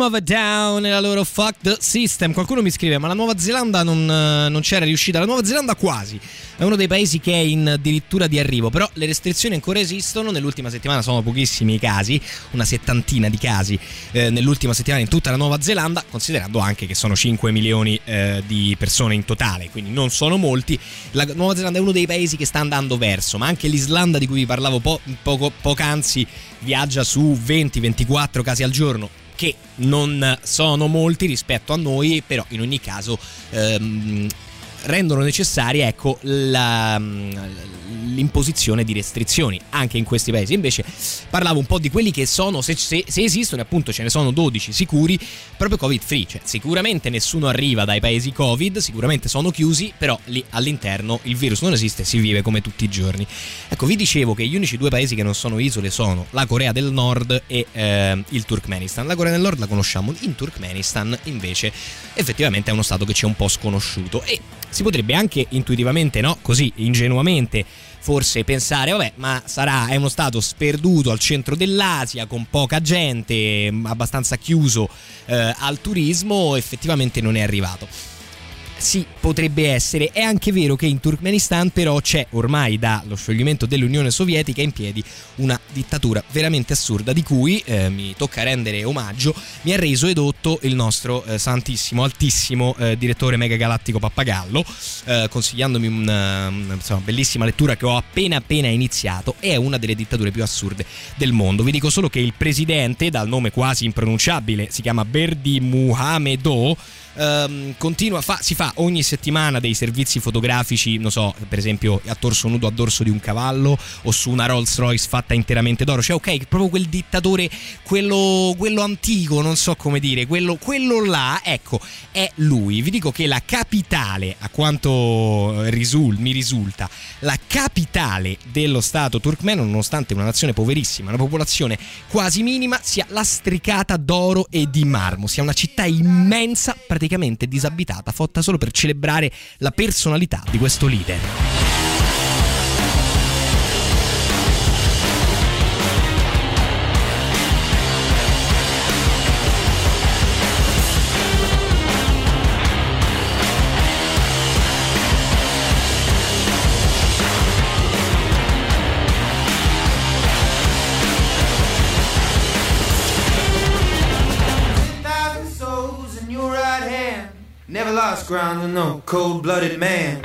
System of a Down e la loro Fuck the System. Qualcuno mi scrive: Ma la Nuova Zelanda non, eh, non c'era riuscita. La Nuova Zelanda quasi. È uno dei paesi che è in addirittura di arrivo. Però le restrizioni ancora esistono. Nell'ultima settimana sono pochissimi i casi, una settantina di casi eh, nell'ultima settimana in tutta la Nuova Zelanda, considerando anche che sono 5 milioni eh, di persone in totale, quindi non sono molti. La Nuova Zelanda è uno dei paesi che sta andando verso, ma anche l'Islanda di cui vi parlavo po- poco, poc'anzi viaggia su 20-24 casi al giorno che non sono molti rispetto a noi, però in ogni caso ehm, rendono necessaria ecco, la- l'imposizione di restrizioni anche in questi paesi. Invece parlavo un po' di quelli che sono, se, se- se esistono, appunto ce ne sono 12 sicuri, proprio covid free, cioè sicuramente nessuno arriva dai paesi covid, sicuramente sono chiusi, però lì all'interno il virus non esiste, si vive come tutti i giorni. Ecco, vi dicevo che gli unici due paesi che non sono isole sono la Corea del Nord e ehm, il Turkmenistan. La Corea del Nord la conosciamo, in Turkmenistan invece effettivamente è uno stato che ci è un po' sconosciuto e si potrebbe anche intuitivamente, no, così ingenuamente forse pensare, vabbè, ma sarà è uno stato sperduto al centro dell'Asia con poca gente, abbastanza chiuso eh, al turismo, effettivamente non è arrivato. Sì, potrebbe essere. È anche vero che in Turkmenistan però c'è ormai dallo scioglimento dell'Unione Sovietica in piedi una dittatura veramente assurda di cui eh, mi tocca rendere omaggio, mi ha reso edotto il nostro eh, santissimo, altissimo eh, direttore mega galattico Pappagallo, eh, consigliandomi una, una insomma, bellissima lettura che ho appena appena iniziato. È una delle dittature più assurde del mondo. Vi dico solo che il presidente, dal nome quasi impronunciabile, si chiama Berdi Muhamedo ehm, continua, fa, si fa ogni settimana dei servizi fotografici, non so, per esempio a torso nudo a dorso di un cavallo o su una Rolls Royce fatta interamente d'oro. Cioè, ok, proprio quel dittatore, quello, quello antico, non so come dire, quello, quello là, ecco, è lui. Vi dico che la capitale, a quanto risul, mi risulta, la capitale dello Stato turkmeno, nonostante una nazione poverissima, una popolazione quasi minima, sia lastricata d'oro e di marmo, sia una città immensa, praticamente disabitata, fatta solo per celebrare la personalità di questo leader. Ground no cold blooded man.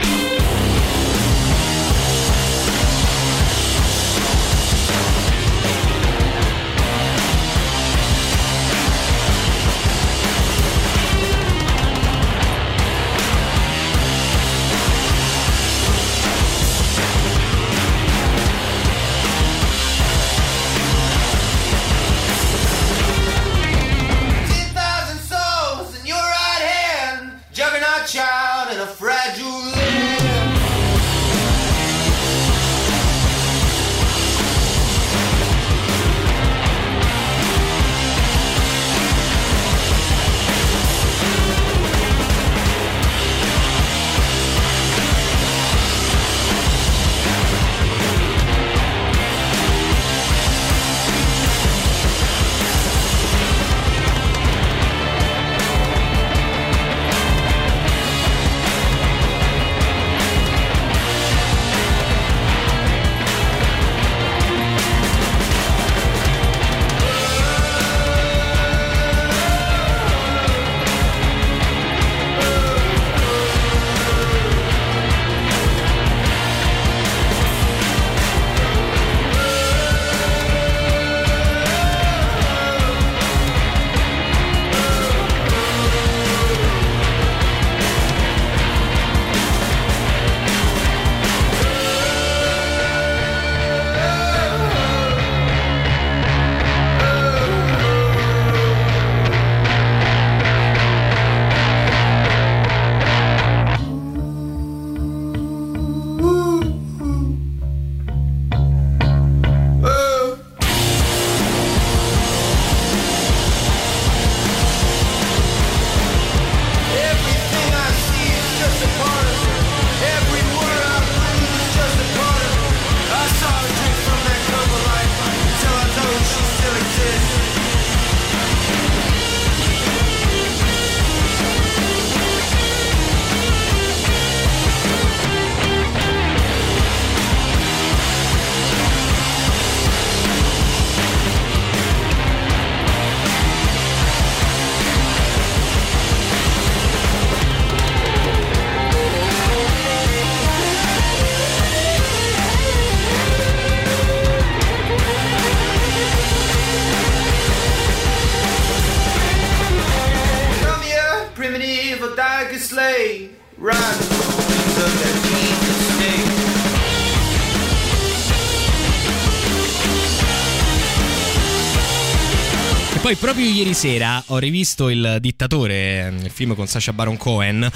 Proprio ieri sera ho rivisto Il dittatore, il film con Sacha Baron Cohen.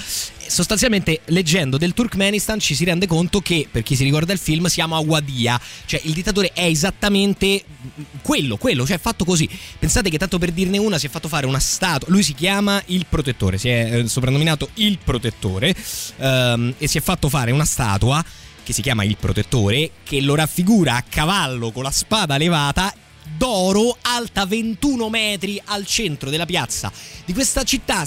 Sostanzialmente leggendo del Turkmenistan ci si rende conto che, per chi si ricorda il film, siamo a Wadia, cioè il dittatore è esattamente quello, quello, cioè fatto così. Pensate che tanto per dirne una si è fatto fare una statua, lui si chiama il protettore, si è eh, soprannominato il protettore ehm, e si è fatto fare una statua che si chiama il protettore che lo raffigura a cavallo con la spada levata d'oro alta 21 metri al centro della piazza di questa città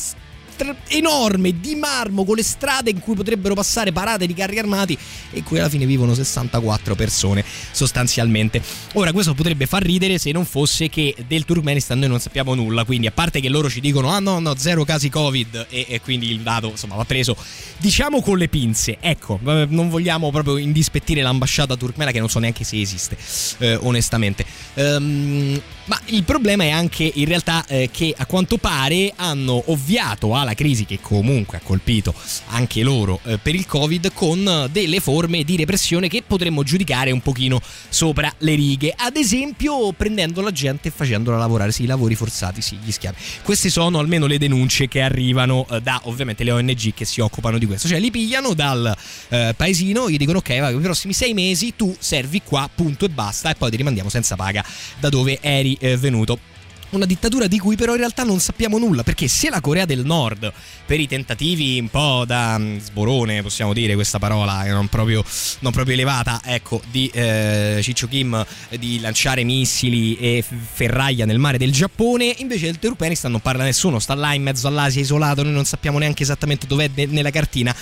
tr- enorme di marmo con le strade in cui potrebbero passare parate di carri armati e in cui alla fine vivono 64 persone sostanzialmente. Ora questo potrebbe far ridere se non fosse che del Turkmenistan noi non sappiamo nulla, quindi a parte che loro ci dicono ah no no zero casi Covid e, e quindi il dato insomma va preso diciamo con le pinze, ecco, non vogliamo proprio indispettire l'ambasciata turkmena che non so neanche se esiste, eh, onestamente. Ehm, ma il problema è anche in realtà eh, che a quanto pare hanno ovviato alla crisi che comunque ha colpito anche loro eh, per il Covid con delle forme di repressione che potremmo giudicare un pochino sopra le righe. Ad esempio prendendo la gente e facendola lavorare, sì, i lavori forzati, sì, gli schiavi. Queste sono almeno le denunce che arrivano eh, da ovviamente le ONG che si occupano di questo. Cioè li pigliano dal eh, paesino, gli dicono ok, va, per i prossimi sei mesi tu servi qua, punto e basta, e poi ti rimandiamo senza paga da dove eri eh, venuto. Una dittatura di cui però in realtà non sappiamo nulla, perché se la Corea del Nord, per i tentativi un po' da mm, sborone, possiamo dire questa parola, non proprio, non proprio elevata, ecco, di eh, Ciccio Kim di lanciare missili e ferraglia nel mare del Giappone, invece del Turkmenistan non parla nessuno, sta là in mezzo all'Asia isolato, noi non sappiamo neanche esattamente dov'è ne- nella cartina.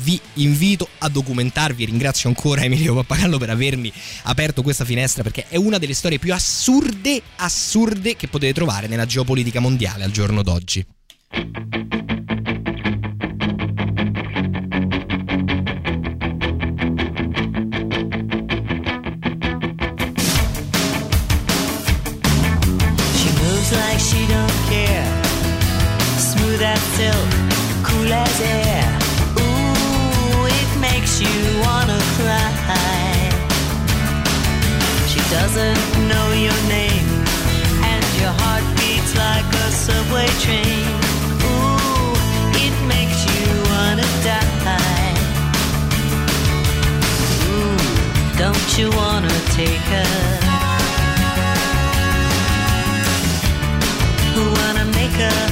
Vi invito a documentarvi, ringrazio ancora Emilio Pappagallo per avermi aperto questa finestra perché è una delle storie più assurde, assurde che potete trovare nella geopolitica mondiale al giorno d'oggi. She moves like she subway train. Ooh, it makes you wanna die. Ooh, don't you wanna take her? who wanna make her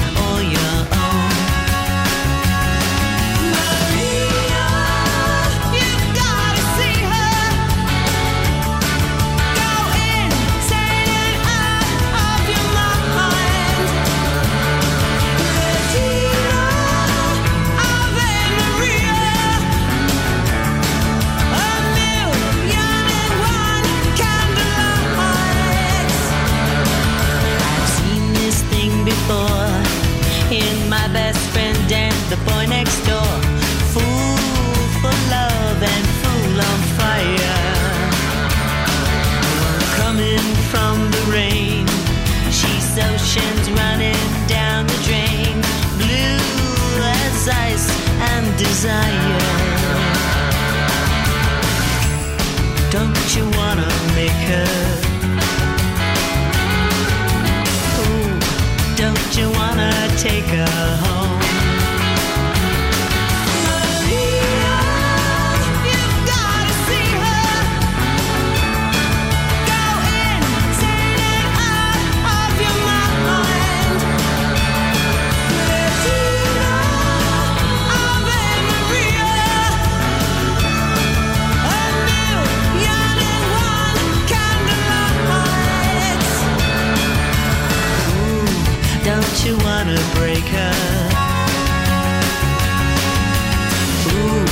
Ooh,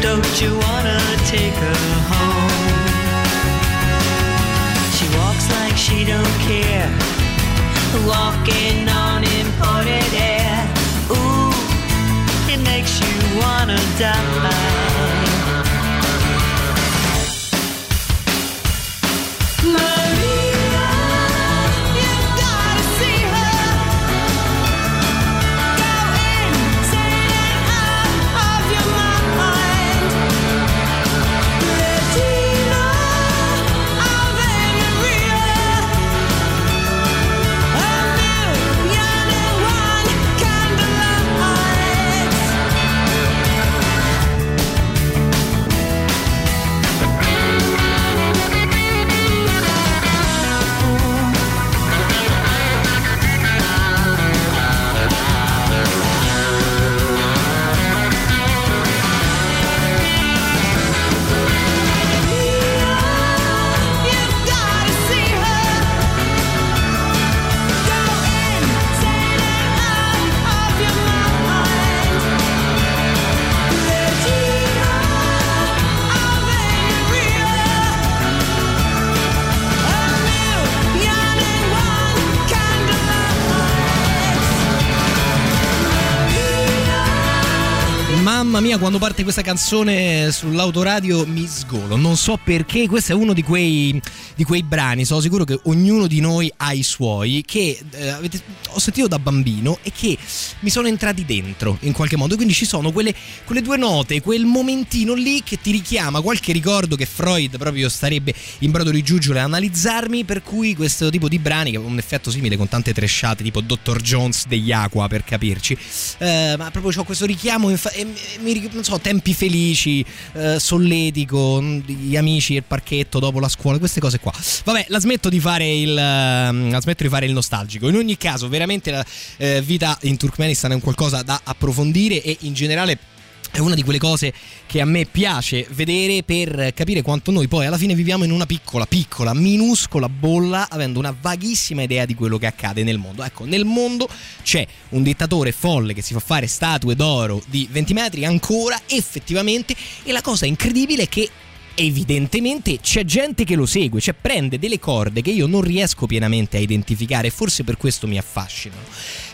don't you wanna take her home? She walks like she don't care, walking on imported air. Ooh, it makes you wanna die. Quando parte questa canzone sull'autoradio mi sgolo. Non so perché, questo è uno di quei, di quei brani, sono sicuro che ognuno di noi ha i suoi, che eh, avete, ho sentito da bambino e che mi sono entrati dentro in qualche modo. Quindi ci sono quelle, quelle due note, quel momentino lì che ti richiama qualche ricordo che Freud proprio starebbe in brodo di giuggiole a analizzarmi, per cui questo tipo di brani, che ha un effetto simile con tante tresciate, tipo Dr. Jones degli Aqua per capirci, eh, ma proprio ho questo richiamo, infa- e mi- mi, non so, tempi felici, eh, solletico, mh, gli amici, il parchetto dopo la scuola, queste cose qua. Vabbè, la smetto di fare il, ehm, la smetto di fare il nostalgico. In ogni caso, veramente la eh, vita in Turkmenistan è un qualcosa da approfondire e in generale è una di quelle cose che a me piace vedere per capire quanto noi poi alla fine viviamo in una piccola, piccola, minuscola bolla, avendo una vaghissima idea di quello che accade nel mondo. Ecco, nel mondo c'è un dittatore folle che si fa fare statue d'oro di 20 metri ancora, effettivamente, e la cosa incredibile è che evidentemente c'è gente che lo segue, cioè prende delle corde che io non riesco pienamente a identificare e forse per questo mi affascinano.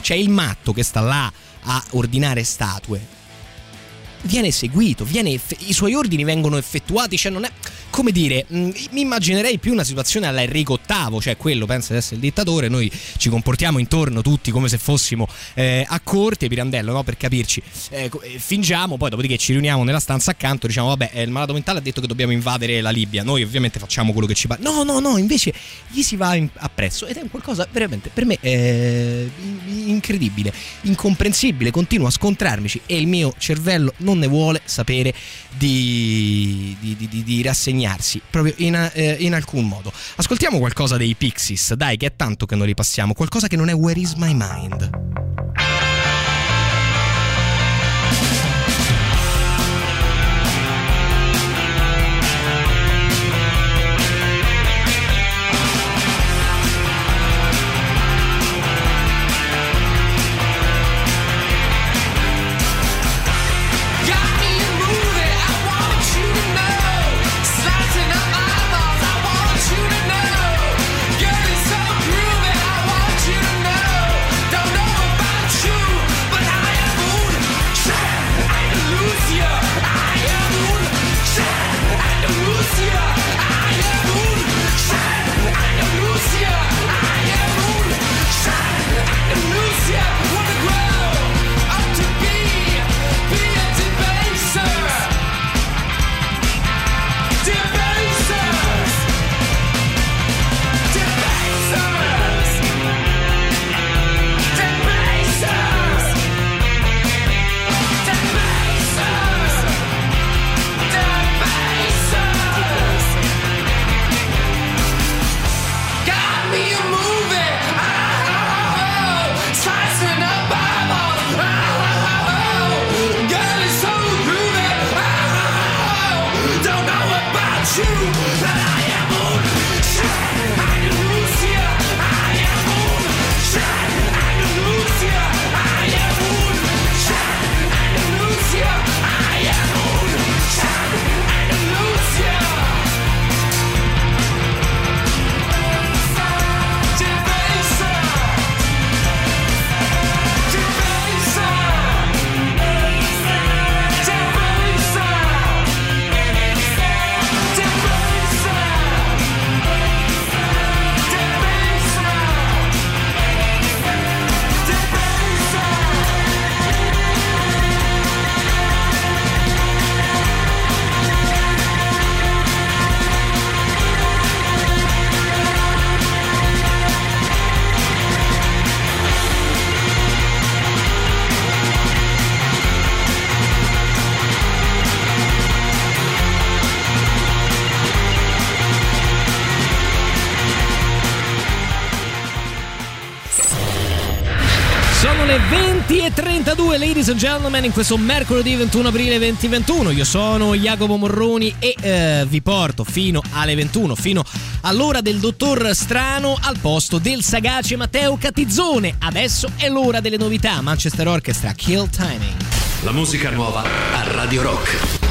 C'è il matto che sta là a ordinare statue, viene seguito, viene i suoi ordini vengono effettuati, cioè non è come dire, mh, mi immaginerei più una situazione alla Enrico VIII, cioè quello pensa di essere il dittatore, noi ci comportiamo intorno tutti come se fossimo eh, a corte, Pirandello, no? per capirci, eh, eh, fingiamo, poi dopodiché ci riuniamo nella stanza accanto, diciamo vabbè, eh, il malato mentale ha detto che dobbiamo invadere la Libia, noi ovviamente facciamo quello che ci pare, no, no, no, invece gli si va in- appresso ed è qualcosa veramente per me eh, in- incredibile, incomprensibile, continuo a scontrarmici e il mio cervello non ne vuole sapere di, di, di- di- di rassegnarsi proprio in, eh, in alcun modo. Ascoltiamo qualcosa dei Pixies, dai, che è tanto che non li passiamo, qualcosa che non è Where is my mind. Ladies and gentlemen, in questo mercoledì 21 aprile 2021. Io sono Jacopo Morroni e eh, vi porto fino alle 21, fino all'ora del dottor Strano al posto del sagace Matteo Catizzone. Adesso è l'ora delle novità. Manchester Orchestra, Kill Timing. La musica nuova a Radio Rock.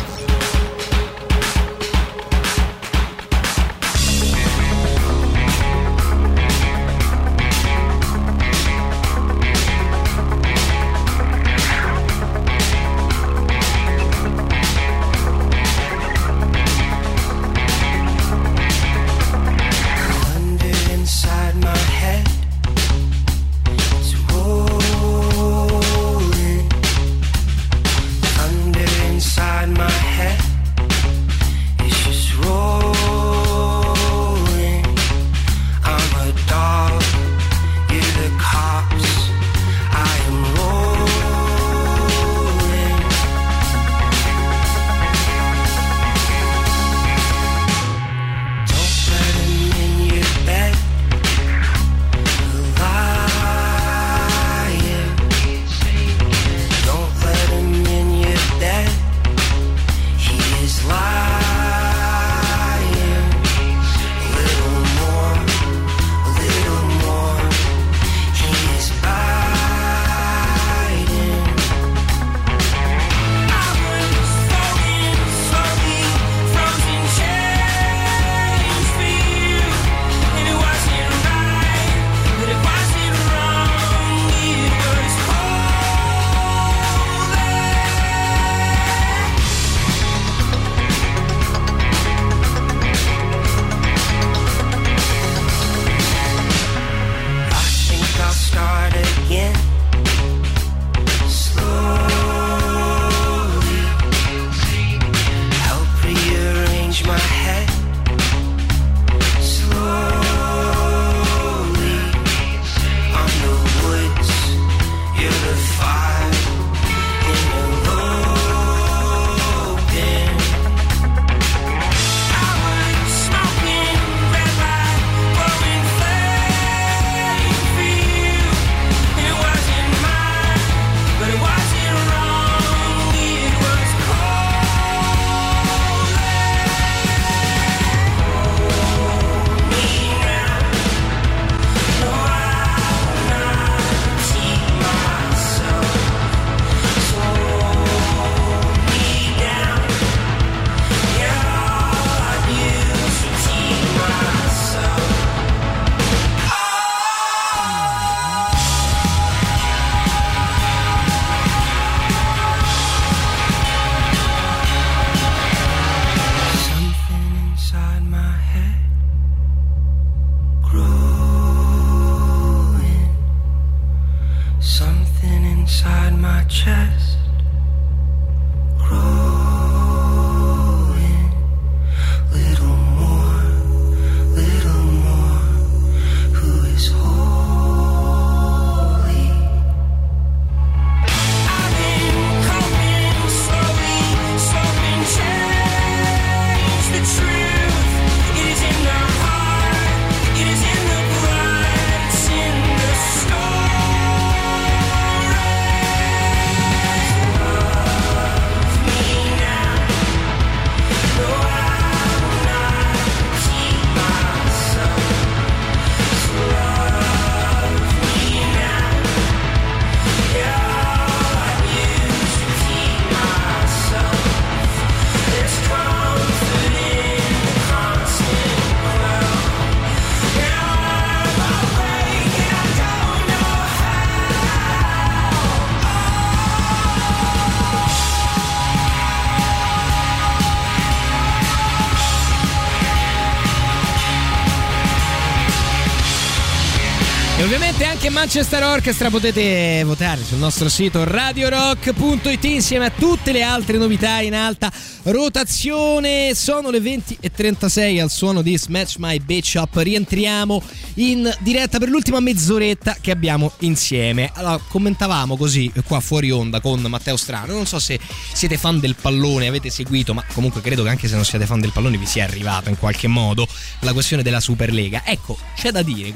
Manchester Orchestra potete votare sul nostro sito radiorock.it insieme a tutte le altre novità in alta rotazione. Sono le 20.36 al suono di Smash My Bitch Up. Rientriamo in diretta per l'ultima mezz'oretta che abbiamo insieme. Allora, commentavamo così qua fuori onda con Matteo Strano. Non so se siete fan del pallone, avete seguito, ma comunque credo che anche se non siete fan del pallone vi sia arrivato in qualche modo la questione della Superlega. Ecco, c'è da dire,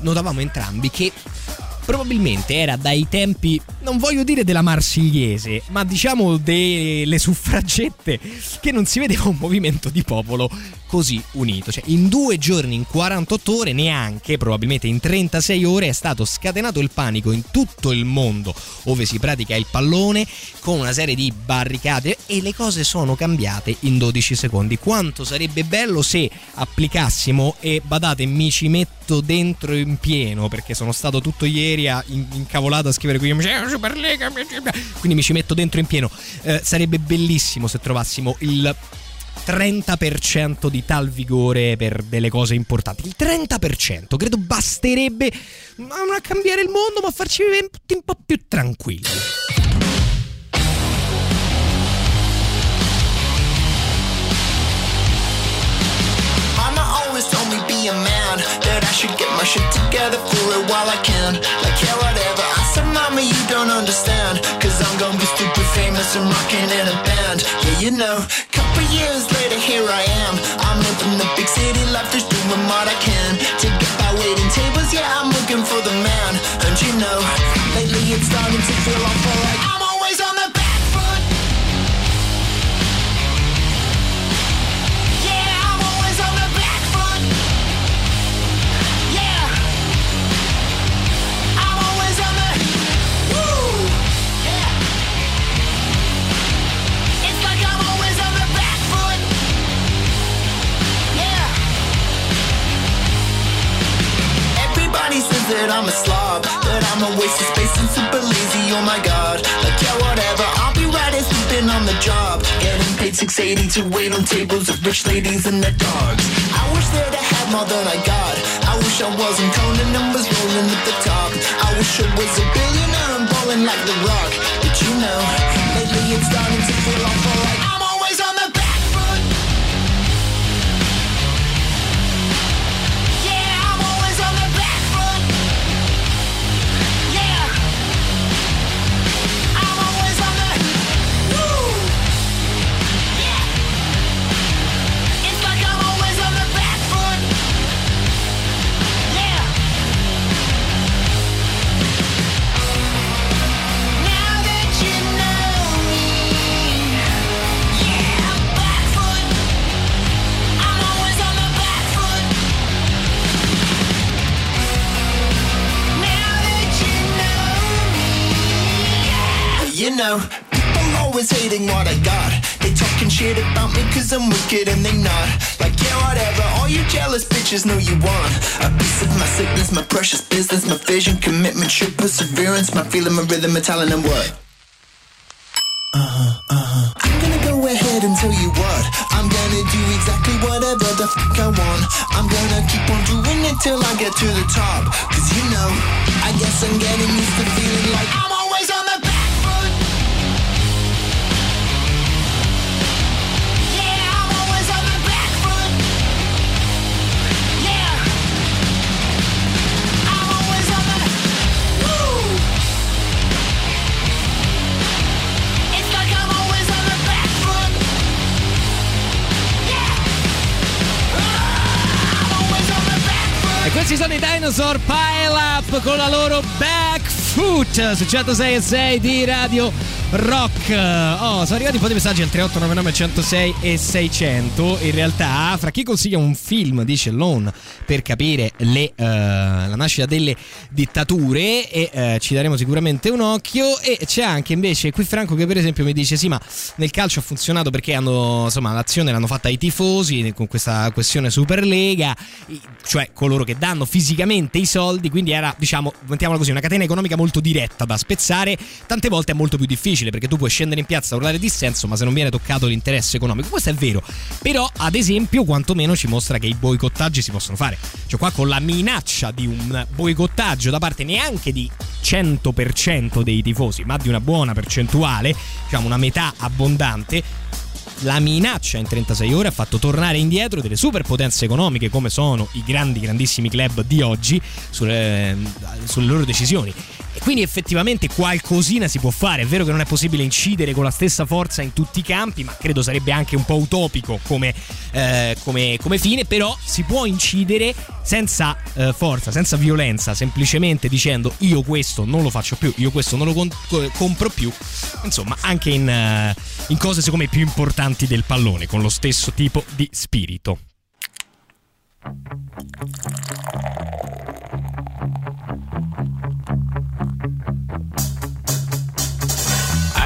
notavamo entrambi che probabilmente era dai tempi, non voglio dire della Marsigliese, ma diciamo delle suffragette, che non si vedeva un movimento di popolo così unito. Cioè, in due giorni, in 48 ore, neanche, probabilmente in 36 ore, è stato scatenato il panico in tutto il mondo dove si pratica il pallone con una serie di barricate e le cose sono cambiate in 12 secondi. Quanto sarebbe bello se applicassimo e badate mi ci metto dentro in pieno perché sono stato tutto ieri a in- incavolato a scrivere qui Superlega quindi mi ci metto dentro in pieno Eh, sarebbe bellissimo se trovassimo il 30% di tal vigore per delle cose importanti. Il 30% credo basterebbe non a cambiare il mondo, ma a farci vivere un po' più tranquilli. I should get my shit together for it while I can. Like yeah whatever. I said mama you don't understand. Cause I'm gonna be stupid famous and rocking in a band. Yeah you know Couple years later here I am. I'm living the big city life just doing what I can. To get by waiting tables yeah I'm looking for the man. And you know Lately it's starting to feel awful like that I'm a slob, that I'm a waste of space and super lazy. Oh my god, like yeah, whatever. I'll be right as sleeping on the job, getting paid 680 to wait on tables of rich ladies and their dogs. I wish that I had more than I got. I wish I wasn't and was rolling at the top. I wish I was a billionaire and balling like The Rock. But you know, lately it's starting to feel awful like you know, people always hating what I got. They talking shit about me cause I'm wicked and they not. Like, yeah, whatever, all you jealous bitches know you want. A piece of my sickness, my precious business, my vision, commitment, shit, perseverance, my feeling, my rhythm, my talent, and what? Uh-huh, uh-huh. I'm gonna go ahead and tell you what. I'm gonna do exactly whatever the fuck I want. I'm gonna keep on doing it till I get to the top. Cause you know, I guess I'm getting used to feeling like I'm questi sono i Dinosaur Pile Up con la loro back foot su 106 e 6 di Radio Rock. Oh, sono arrivati un po' di messaggi al 3899 106 e 600. In realtà, fra chi consiglia un film, dice Lone, per capire le, eh, la nascita delle dittature, e eh, ci daremo sicuramente un occhio. E c'è anche invece qui Franco che, per esempio, mi dice: Sì, ma nel calcio ha funzionato perché hanno insomma l'azione l'hanno fatta i tifosi con questa questione Superlega, cioè coloro che danno fisicamente i soldi. Quindi era, diciamo, mettiamola così, una catena economica molto diretta da spezzare. Tante volte è molto più difficile perché tu puoi scendere in piazza urlare dissenso, ma se non viene toccato l'interesse economico. Questo è vero. Però, ad esempio, quantomeno ci mostra che i boicottaggi si possono fare. Cioè, qua con la minaccia di un boicottaggio da parte neanche di 100% dei tifosi, ma di una buona percentuale, diciamo una metà abbondante, la minaccia in 36 ore ha fatto tornare indietro delle superpotenze economiche come sono i grandi grandissimi club di oggi sulle, sulle loro decisioni quindi effettivamente qualcosina si può fare è vero che non è possibile incidere con la stessa forza in tutti i campi ma credo sarebbe anche un po' utopico come, eh, come, come fine però si può incidere senza eh, forza senza violenza semplicemente dicendo io questo non lo faccio più io questo non lo con- compro più insomma anche in, eh, in cose secondo me più importanti del pallone con lo stesso tipo di spirito.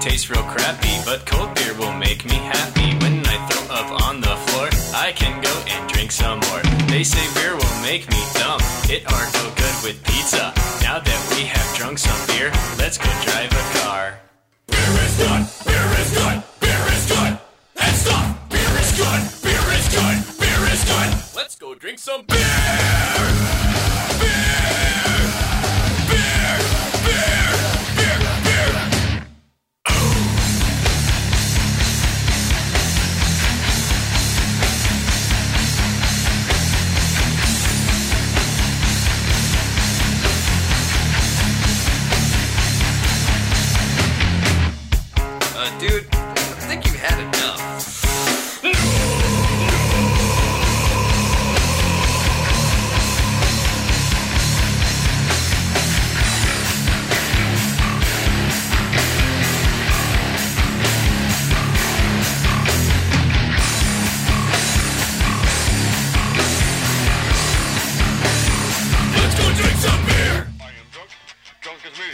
Tastes real crappy, but cold beer will make me happy. When I throw up on the floor, I can go and drink some more. They say beer will make me dumb. It aren't no good with pizza. Now that we have drunk some beer, let's go drive a car. Beer is good, beer is good, beer is good. And stop, beer is good, beer is good, beer is good. Let's go drink some beer.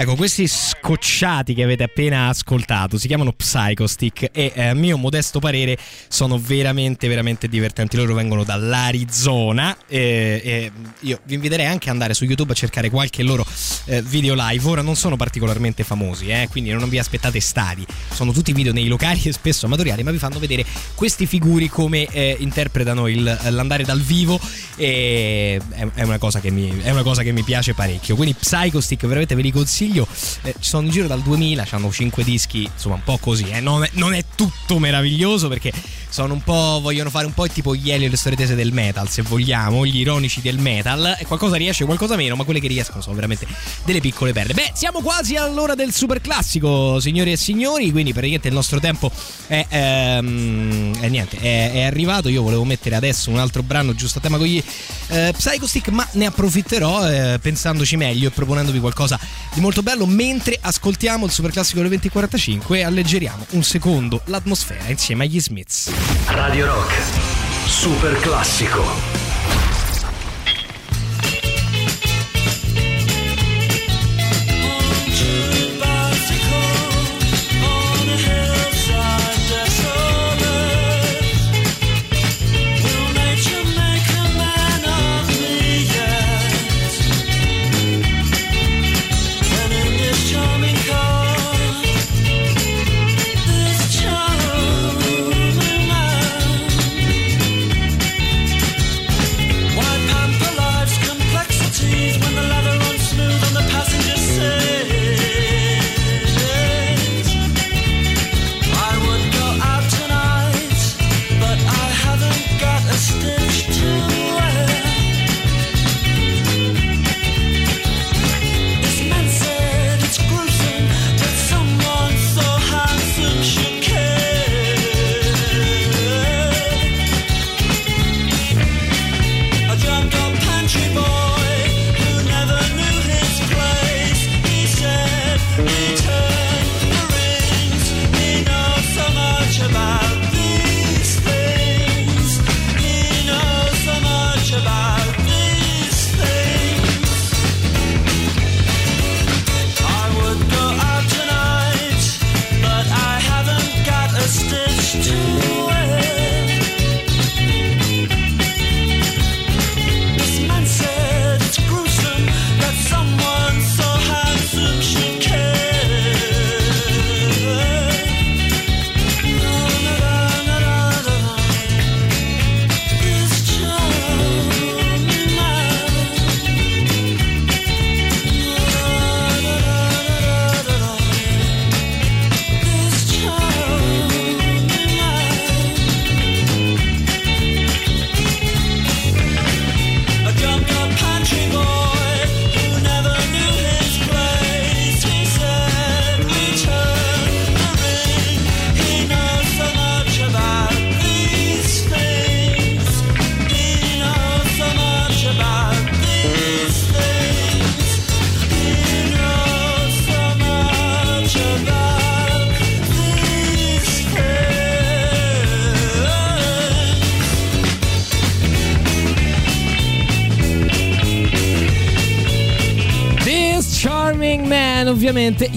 Ecco, questi scocciati che avete appena ascoltato si chiamano Psychostick e eh, a mio modesto parere sono veramente veramente divertenti. Loro vengono dall'Arizona e, e io vi inviterei anche ad andare su YouTube a cercare qualche loro eh, video live. Ora non sono particolarmente famosi, eh, quindi non vi aspettate stadi. Sono tutti video nei locali e spesso amatoriali, ma vi fanno vedere questi figuri come eh, interpretano il- l'andare dal vivo e è, è una cosa che mi, è una cosa che mi piace parecchio. Quindi Psychostick veramente ve li consiglio. Eh, ci sono in giro dal 2000, hanno 5 dischi, insomma, un po' così. eh. Non, è, non è tutto meraviglioso perché sono un po'. vogliono fare un po' tipo gli Elio e le storie tese del metal, se vogliamo, gli ironici del metal. E qualcosa riesce, qualcosa meno, ma quelle che riescono sono veramente delle piccole perle. Beh, siamo quasi all'ora del super classico, signori e signori. Quindi, praticamente il nostro tempo è. ehm, è niente, è, è arrivato. Io volevo mettere adesso un altro brano giusto a tema con gli eh, Psychostick, ma ne approfitterò eh, pensandoci meglio e proponendovi qualcosa di molto bello mentre ascoltiamo il super classico delle 2045 e alleggeriamo un secondo l'atmosfera insieme agli Smiths. Radio Rock, super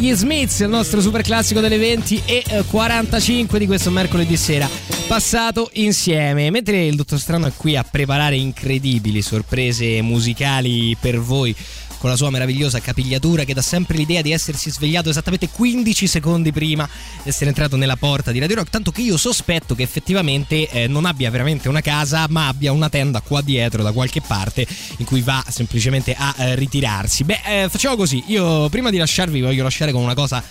gli Smiths, il nostro super classico delle 20 e eh, 45 di questo mercoledì sera passato insieme. Mentre il dottor Strano è qui a preparare incredibili sorprese musicali per voi con la sua meravigliosa capigliatura che dà sempre l'idea di essersi svegliato esattamente 15 secondi prima di essere entrato nella porta di Radio Rock, tanto che io sospetto che effettivamente eh, non abbia veramente una casa, ma abbia una tenda qua dietro da qualche parte in cui va semplicemente a eh, ritirarsi. Beh, eh, facciamo così, io prima di lasciarvi voglio lasciare con una cosa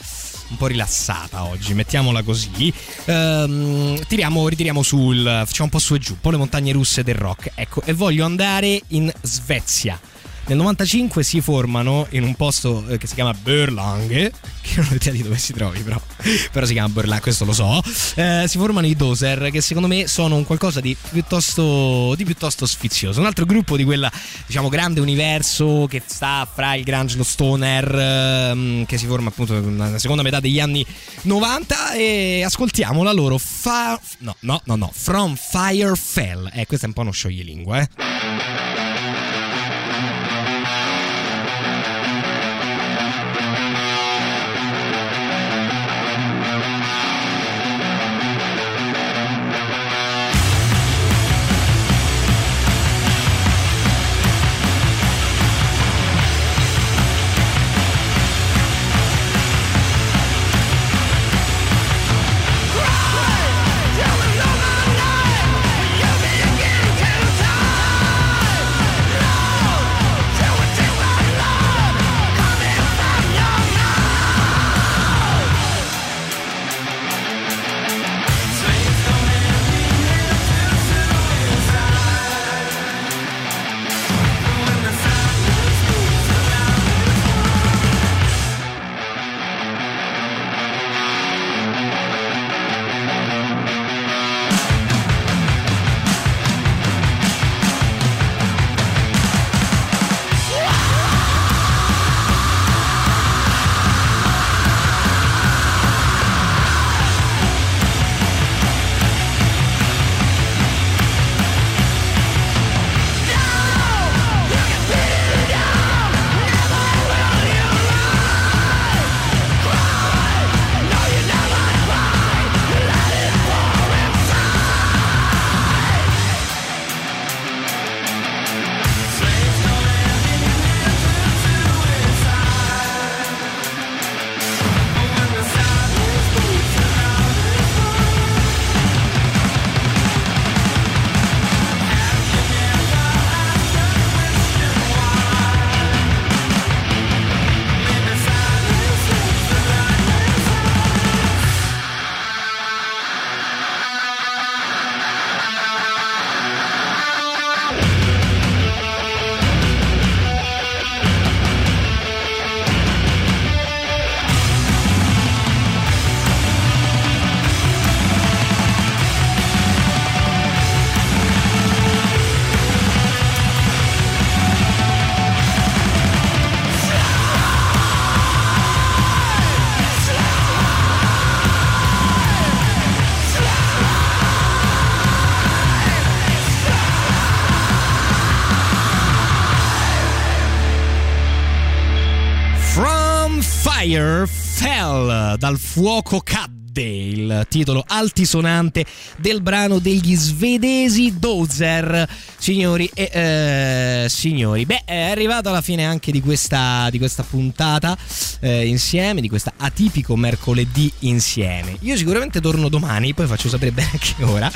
un po' rilassata oggi, mettiamola così. Ehm, tiriamo, ritiriamo sul. facciamo un po' su e giù, un po' le montagne russe del rock. Ecco, e voglio andare in Svezia. Nel 95 si formano in un posto eh, che si chiama Berlange, che non ho idea di dove si trovi, però, però si chiama Berlange, questo lo so. Eh, si formano i Dozer, che secondo me sono un qualcosa di piuttosto, di piuttosto sfizioso. Un altro gruppo di quella, diciamo, grande universo che sta fra il grunge, lo stoner, ehm, che si forma appunto nella seconda metà degli anni 90. E ascoltiamo la loro fa... No, no, no, no. From Fire Fell. Eh, questo è un po' uno scioglilingua, eh. Fire Fell dal fuoco cadde il titolo altisonante del brano degli svedesi Dozer. Signori e eh, signori beh è arrivato alla fine anche di questa, di questa puntata eh, insieme di questa atipico mercoledì insieme. Io sicuramente torno domani poi faccio sapere bene a che ora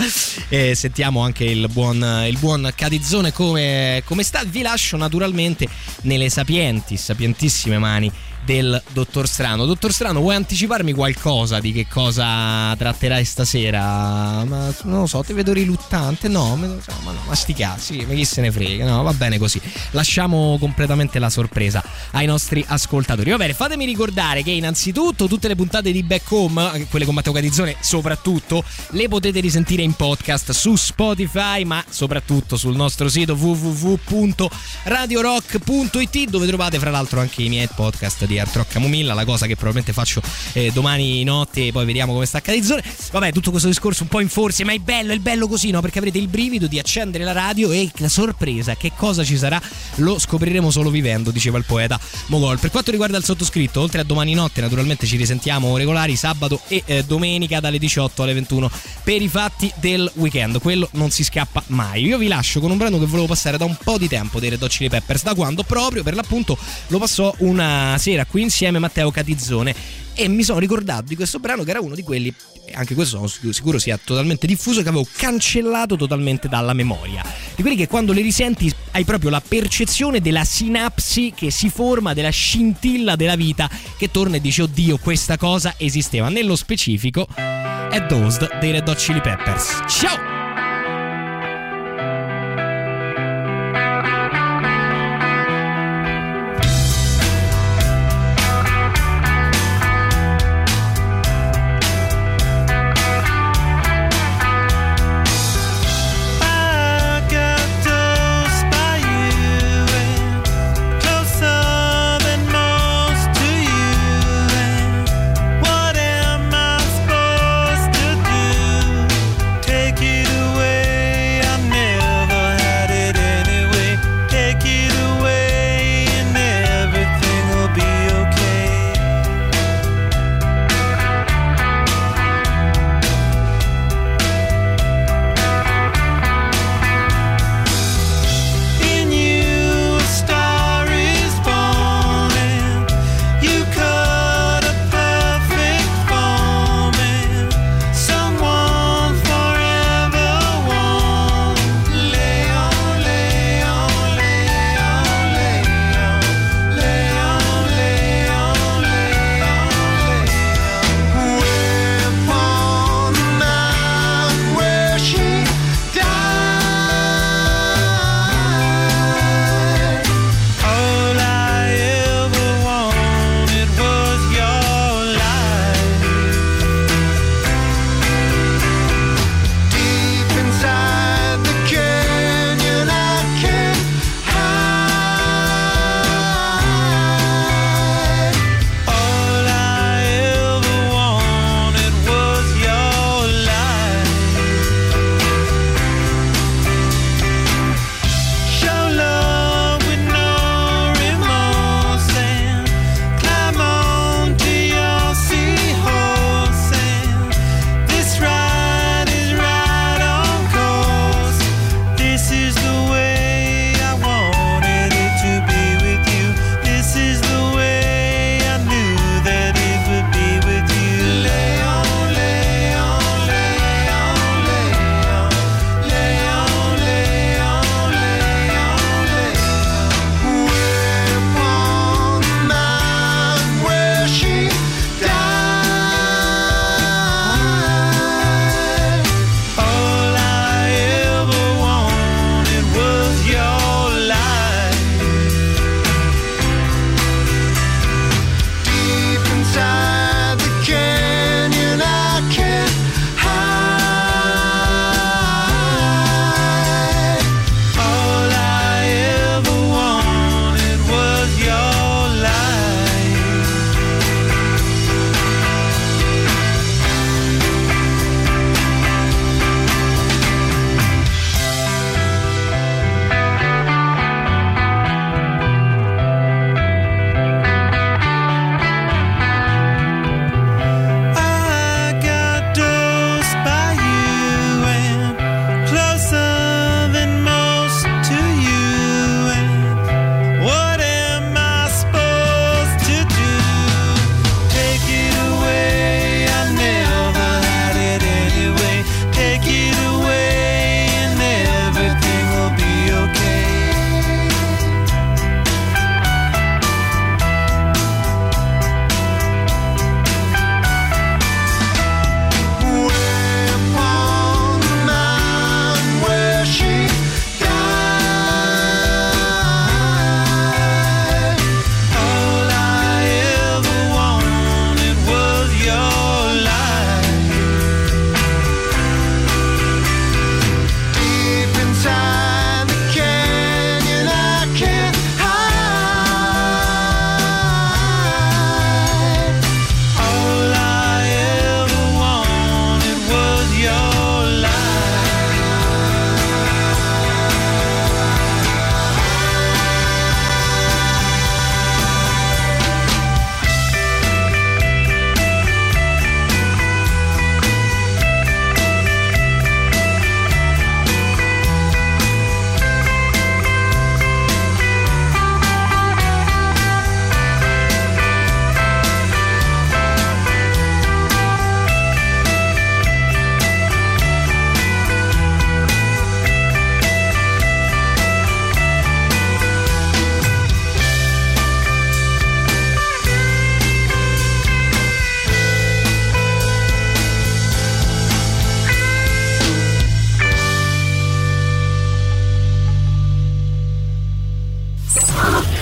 e sentiamo anche il buon, il buon Cadizzone come, come sta. Vi lascio naturalmente nelle sapienti sapientissime mani del Dottor Strano. Dottor Strano, vuoi anticiparmi qualcosa di che cosa tratterai stasera? Ma non lo so, ti vedo riluttante. No, ma no, ma, sti cazzi, ma chi se ne frega? No, va bene così. Lasciamo completamente la sorpresa ai nostri ascoltatori. Va bene, fatemi ricordare che innanzitutto tutte le puntate di Back Home, quelle con Matteo Catizzone soprattutto, le potete risentire in podcast su Spotify, ma soprattutto sul nostro sito www.radiorock.it dove trovate fra l'altro anche i miei podcast di Art Rock Camomilla, la cosa che probabilmente faccio eh, domani notte, poi vediamo come sta Cadizzone. Vabbè, tutto questo discorso un po' in forze, ma è bello, è bello così, no? Perché avrete il brivido di accendere la radio e la sorpresa, che cosa ci sarà, lo scopriremo solo vivendo, diceva il poeta Mogol. Per quanto riguarda il sottoscritto, oltre a domani notte, naturalmente ci risentiamo regolari sabato e eh, domenica dalle 18 alle 21 per i fatti del weekend. Quello non si scappa mai. Io vi lascio con un brano che volevo passare da un po' di tempo dei Red Hot Chili Peppers, da quando proprio per l'appunto lo passò una sera qui insieme Matteo Catizzone. E mi sono ricordato di questo brano che era uno di quelli anche questo sono sicuro sia totalmente diffuso che avevo cancellato totalmente dalla memoria. Di quelli che quando li risenti hai proprio la percezione della sinapsi che si forma della scintilla della vita che torna e dice oddio questa cosa esisteva nello specifico è Dosed dei Red Hot Chili Peppers. Ciao